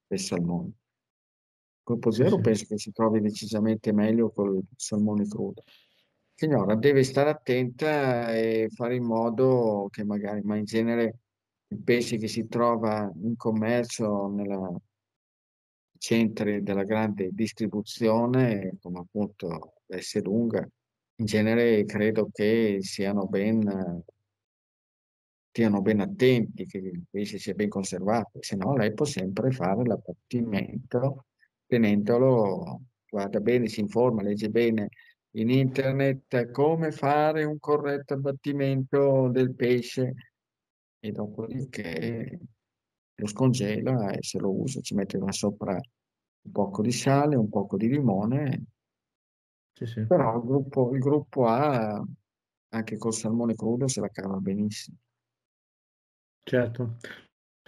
del salmone. Il gruppo 0 sì, penso che si trovi decisamente meglio col salmone crudo. Signora, deve stare attenta e fare in modo che magari, ma in genere il pesce che si trova in commercio nei centri della grande distribuzione, come appunto S lunga, in genere credo che siano ben, stiano ben attenti, che il pesce sia ben conservato, se no lei può sempre fare l'abbattimento tenendolo, guarda bene, si informa, legge bene in internet come fare un corretto abbattimento del pesce e dopodiché lo scongela e se lo usa ci mette sopra un poco di sale, un poco di limone. Sì, sì. Però il gruppo, il gruppo A anche col salmone crudo se la cava benissimo. Certo.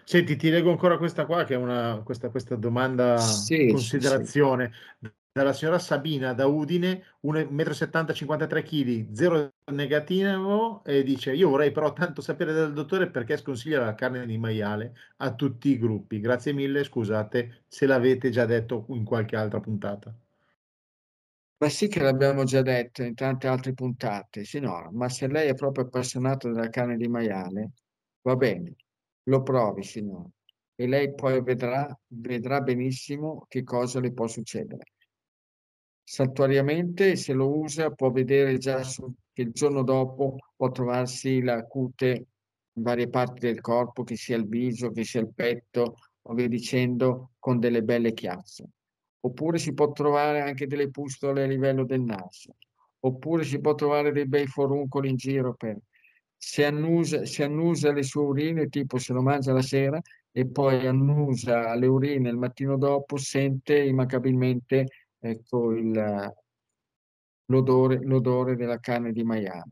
Senti, ti leggo ancora questa qua che è una questa, questa domanda, sì, considerazione. Sì, dalla signora Sabina da Udine, 1,70 m, 53 kg, zero negativo e dice io vorrei però tanto sapere dal dottore perché sconsiglia la carne di maiale a tutti i gruppi. Grazie mille, scusate se l'avete già detto in qualche altra puntata. Ma sì che l'abbiamo già detto in tante altre puntate, signora, ma se lei è proprio appassionato della carne di maiale, va bene, lo provi, signora, e lei poi vedrà, vedrà benissimo che cosa le può succedere saltuariamente, se lo usa può vedere già che il giorno dopo può trovarsi la cute in varie parti del corpo, che sia il viso, che sia il petto, o via dicendo, con delle belle chiazze. Oppure si può trovare anche delle pustole a livello del naso. Oppure si può trovare dei bei foruncoli in giro per... Se annusa, se annusa le sue urine, tipo se lo mangia la sera e poi annusa le urine il mattino dopo, sente immancabilmente ecco l'odore, della carne di maiale.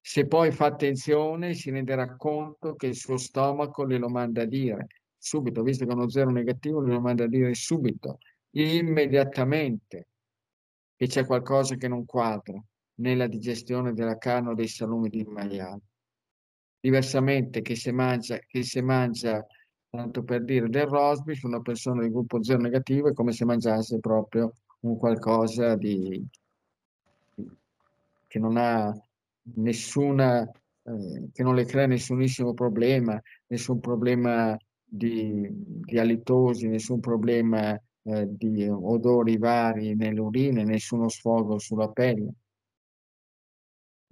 Se poi fa attenzione si renderà conto che il suo stomaco le lo manda a dire. subito, visto che è uno zero negativo, bisogna manda a dire subito, immediatamente, che c'è qualcosa che non quadra nella digestione della carne o dei salumi di maiale. Diversamente che se mangia, che se mangia tanto per dire, del roast una persona di gruppo zero negativo è come se mangiasse proprio un qualcosa di, che non ha nessuna, eh, che non le crea nessunissimo problema, nessun problema di, di alitosi, nessun problema eh, di odori vari nelle urine, nessuno sfogo sulla pelle.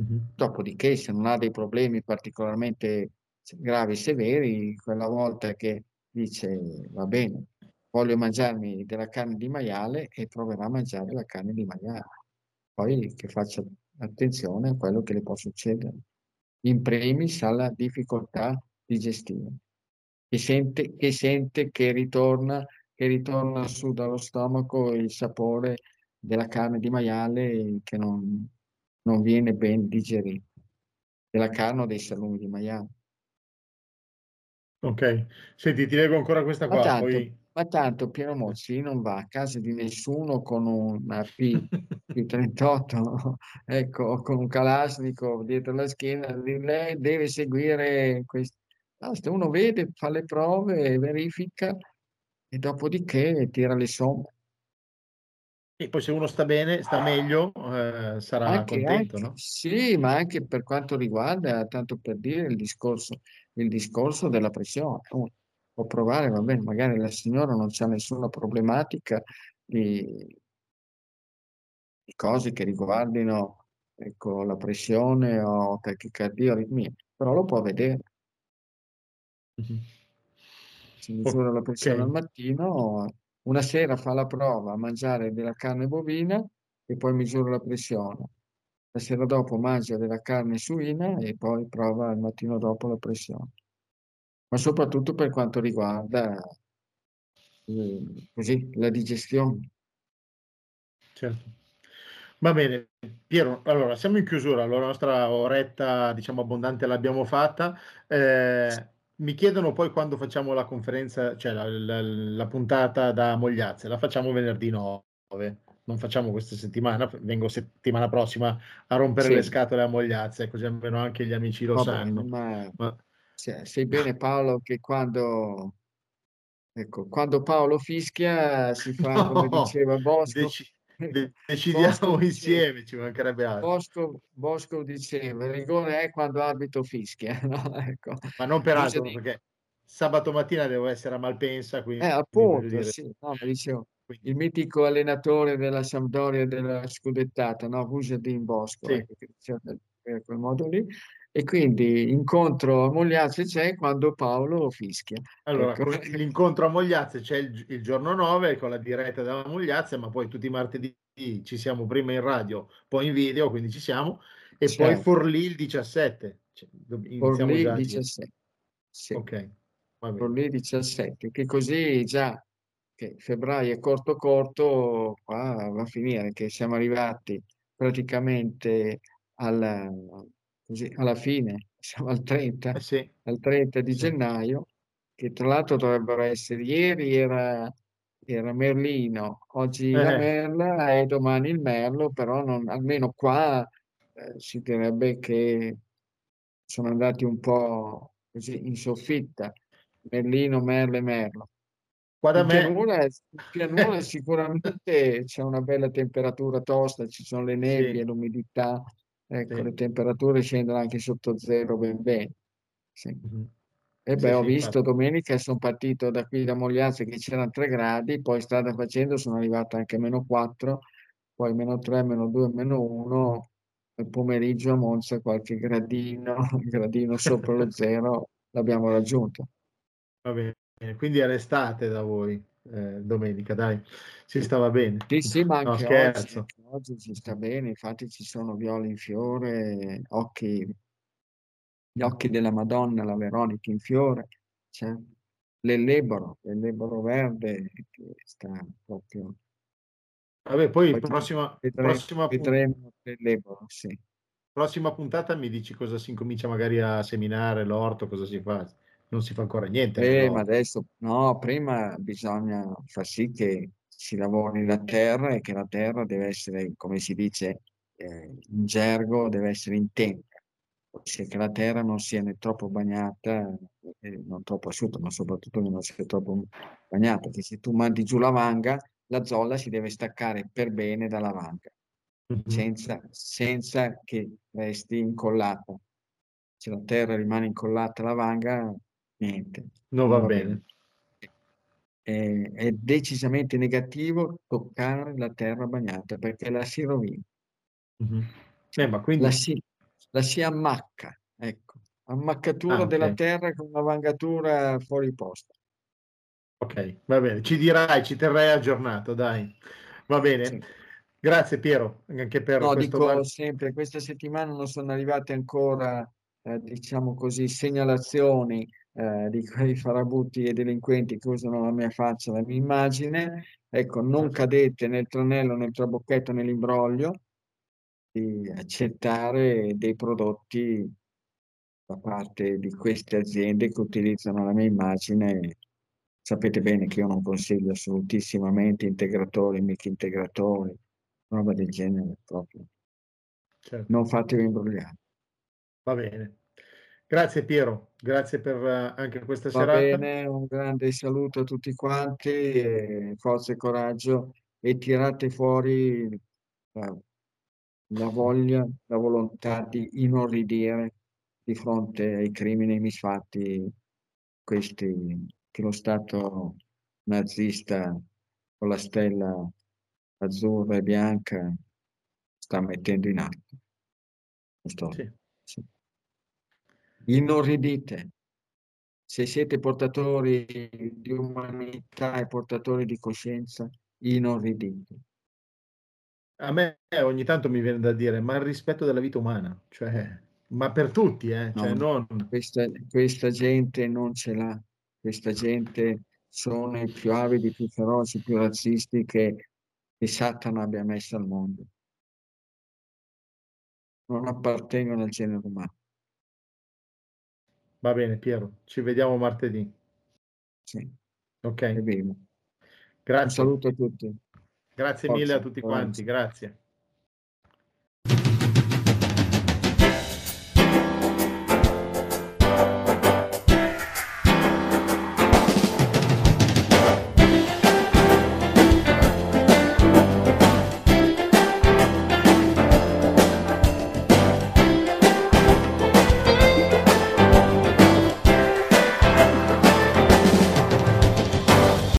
Mm-hmm. Dopodiché, se non ha dei problemi particolarmente gravi, severi, quella volta che dice va bene, voglio mangiarmi della carne di maiale e proverà a mangiare la carne di maiale. Poi che faccia attenzione a quello che le può succedere. In primis alla difficoltà digestiva, che sente che, sente che ritorna, che ritorna su dallo stomaco il sapore della carne di maiale che non, non viene ben digerito, della carne o dei salumi di maiale. Ok, senti, ti leggo ancora questa Ma qua, tanto, poi... ma tanto Piero Mozzi non va a casa di nessuno con una P, P38, ecco, con un Kalashnikov dietro la schiena, lei deve seguire questo. Basta, uno vede, fa le prove, verifica e dopodiché tira le somme. E poi se uno sta bene, sta meglio, eh, sarà Anche, contento, anche, no? sì, ma anche per quanto riguarda, tanto per dire, il discorso, il discorso della pressione. Uno può provare, va bene, magari la signora non c'ha nessuna problematica di, di cose che riguardino ecco, la pressione o tachicardia, aritmia, però lo può vedere. Si misura la pressione al mattino, una sera fa la prova a mangiare della carne bovina e poi misura la pressione. La sera dopo mangia della carne suina e poi prova il mattino dopo la pressione. Ma soprattutto per quanto riguarda eh, così, la digestione. certo. Va bene, Piero, allora siamo in chiusura, la nostra oretta, diciamo, abbondante l'abbiamo fatta. Eh, mi chiedono poi quando facciamo la conferenza, cioè la, la- la puntata da Mogliazze, la facciamo venerdì 9, non facciamo questa settimana, vengo settimana prossima a rompere le Sì, scatole a Mogliazze, così almeno anche gli amici lo vabbè, sanno. ma Ma... sai sai bene Paolo che quando, ecco, quando Paolo fischia si fa come No, diceva Bosco, deci- de- Bosco decidiamo diceva, insieme, ci mancherebbe altro. Bosco, Bosco diceva, il rigore è quando l'arbitro fischia, no? Ecco, Ma non per altro, perché sabato mattina devo essere a Malpensa, Eh, quindi voglio appunto, dire, sì, no, dicevo, il mitico allenatore della Sampdoria della scudettata, no? Vujaddin Bosco, sì. ecco, che diceva in quel modo lì. E quindi incontro a Mogliazze c'è quando Paolo fischia. Allora, Ecco. con l'incontro a Mogliazze c'è il, il giorno 9 con la diretta da Mogliazze, ma poi tutti i martedì ci siamo prima in radio, poi in video, quindi ci siamo, e poi Certo, Forlì il 17. Cioè, Forlì lì. 17, sì, Ok. Forlì 17, che così già che febbraio è corto corto, qua va a finire che siamo arrivati praticamente alla, così, alla fine, siamo al 30, Eh sì, al 30 di gennaio, che tra l'altro dovrebbero essere, ieri era, era Merlino, oggi la Eh, Merla e domani il Merlo, però non, almeno qua eh, si direbbe che sono andati un po' così in soffitta, Merlino, Merle, Merlo. Qua da In me, pianura, in pianura sicuramente c'è una bella temperatura tosta, ci sono le nebbie, sì, l'umidità, ecco, sì. le temperature scendono anche sotto zero ben bene. Sì. Mhm. E beh, ho visto infatti. domenica, sono partito da qui da Mogliazze che c'erano 3 gradi, poi strada facendo sono arrivato anche a meno 4, poi meno 3, meno 2, meno 1, il pomeriggio a Monza qualche gradino, gradino sopra lo zero l'abbiamo raggiunto. Va bene, quindi era estate da voi, eh, domenica, dai, si stava bene. Sì, sì, ma No, anche oggi, scherzo. anche oggi ci sta bene, infatti ci sono viole in fiore, occhi, gli occhi della Madonna, la Veronica in fiore, c'è l'elleboro, l'elleboro verde che sta proprio... Vabbè, poi Poi prossima, vedremo, prossima, vedremo l'elleboro, sì. prossima puntata mi dici cosa si incomincia magari a seminare, l'orto, cosa si fa. Non si fa ancora niente. Eh, ma adesso no, prima bisogna far sì che si lavori la terra e che la terra deve essere, come si dice eh, in gergo, deve essere in tempo. Cioè che la terra non sia né troppo bagnata, eh, non troppo asciutta, ma soprattutto che non sia troppo bagnata. Che se tu mandi giù la vanga, la zolla si deve staccare per bene dalla vanga, Mhm. senza, senza che resti incollata. Se la terra rimane incollata alla vanga, niente. Non va bene. È, è decisamente negativo toccare la terra bagnata perché la si rovina, Mhm. Eh, ma quindi la si, la si ammacca, ecco, ammaccatura Ah, della terra con una vangatura fuori posto. Ok, va bene, ci dirai, ci terrai aggiornato, dai. Va bene. Sì. Grazie Piero, anche per No, questo dico val- sempre, questa settimana non sono arrivate ancora, eh, diciamo così, segnalazioni eh, di quei farabutti e delinquenti che usano la mia faccia, la mia immagine. Ecco, non cadete nel tranello, nel trabocchetto, nell'imbroglio di accettare dei prodotti da parte di queste aziende che utilizzano la mia immagine. Sapete bene che io non consiglio assolutissimamente integratori, mica integratori, roba del genere proprio. certo, Non fatevi imbrogliare. va bene. Grazie Piero, grazie per eh, anche questa Va serata. bene, un grande saluto a tutti quanti, e forza e coraggio e tirate fuori la, la voglia, la volontà di inorridire di fronte ai crimini misfatti questi che lo Stato nazista con la stella azzurra e bianca sta mettendo in atto. Sì. Inorridite. Se siete portatori di umanità e portatori di coscienza, inorridite. A me ogni tanto mi viene da dire, ma il rispetto della vita umana, cioè, ma per tutti, eh, cioè No. non... Questa, questa gente non ce l'ha. Questa gente sono i più avidi, più feroci, più razzisti che, che Satana abbia messo al mondo. Non appartengono al genere umano. Va bene Piero, ci vediamo martedì. Sì, Ok, vero. Un grazie. saluto a tutti. Grazie Forza, mille a tutti quanti, grazie.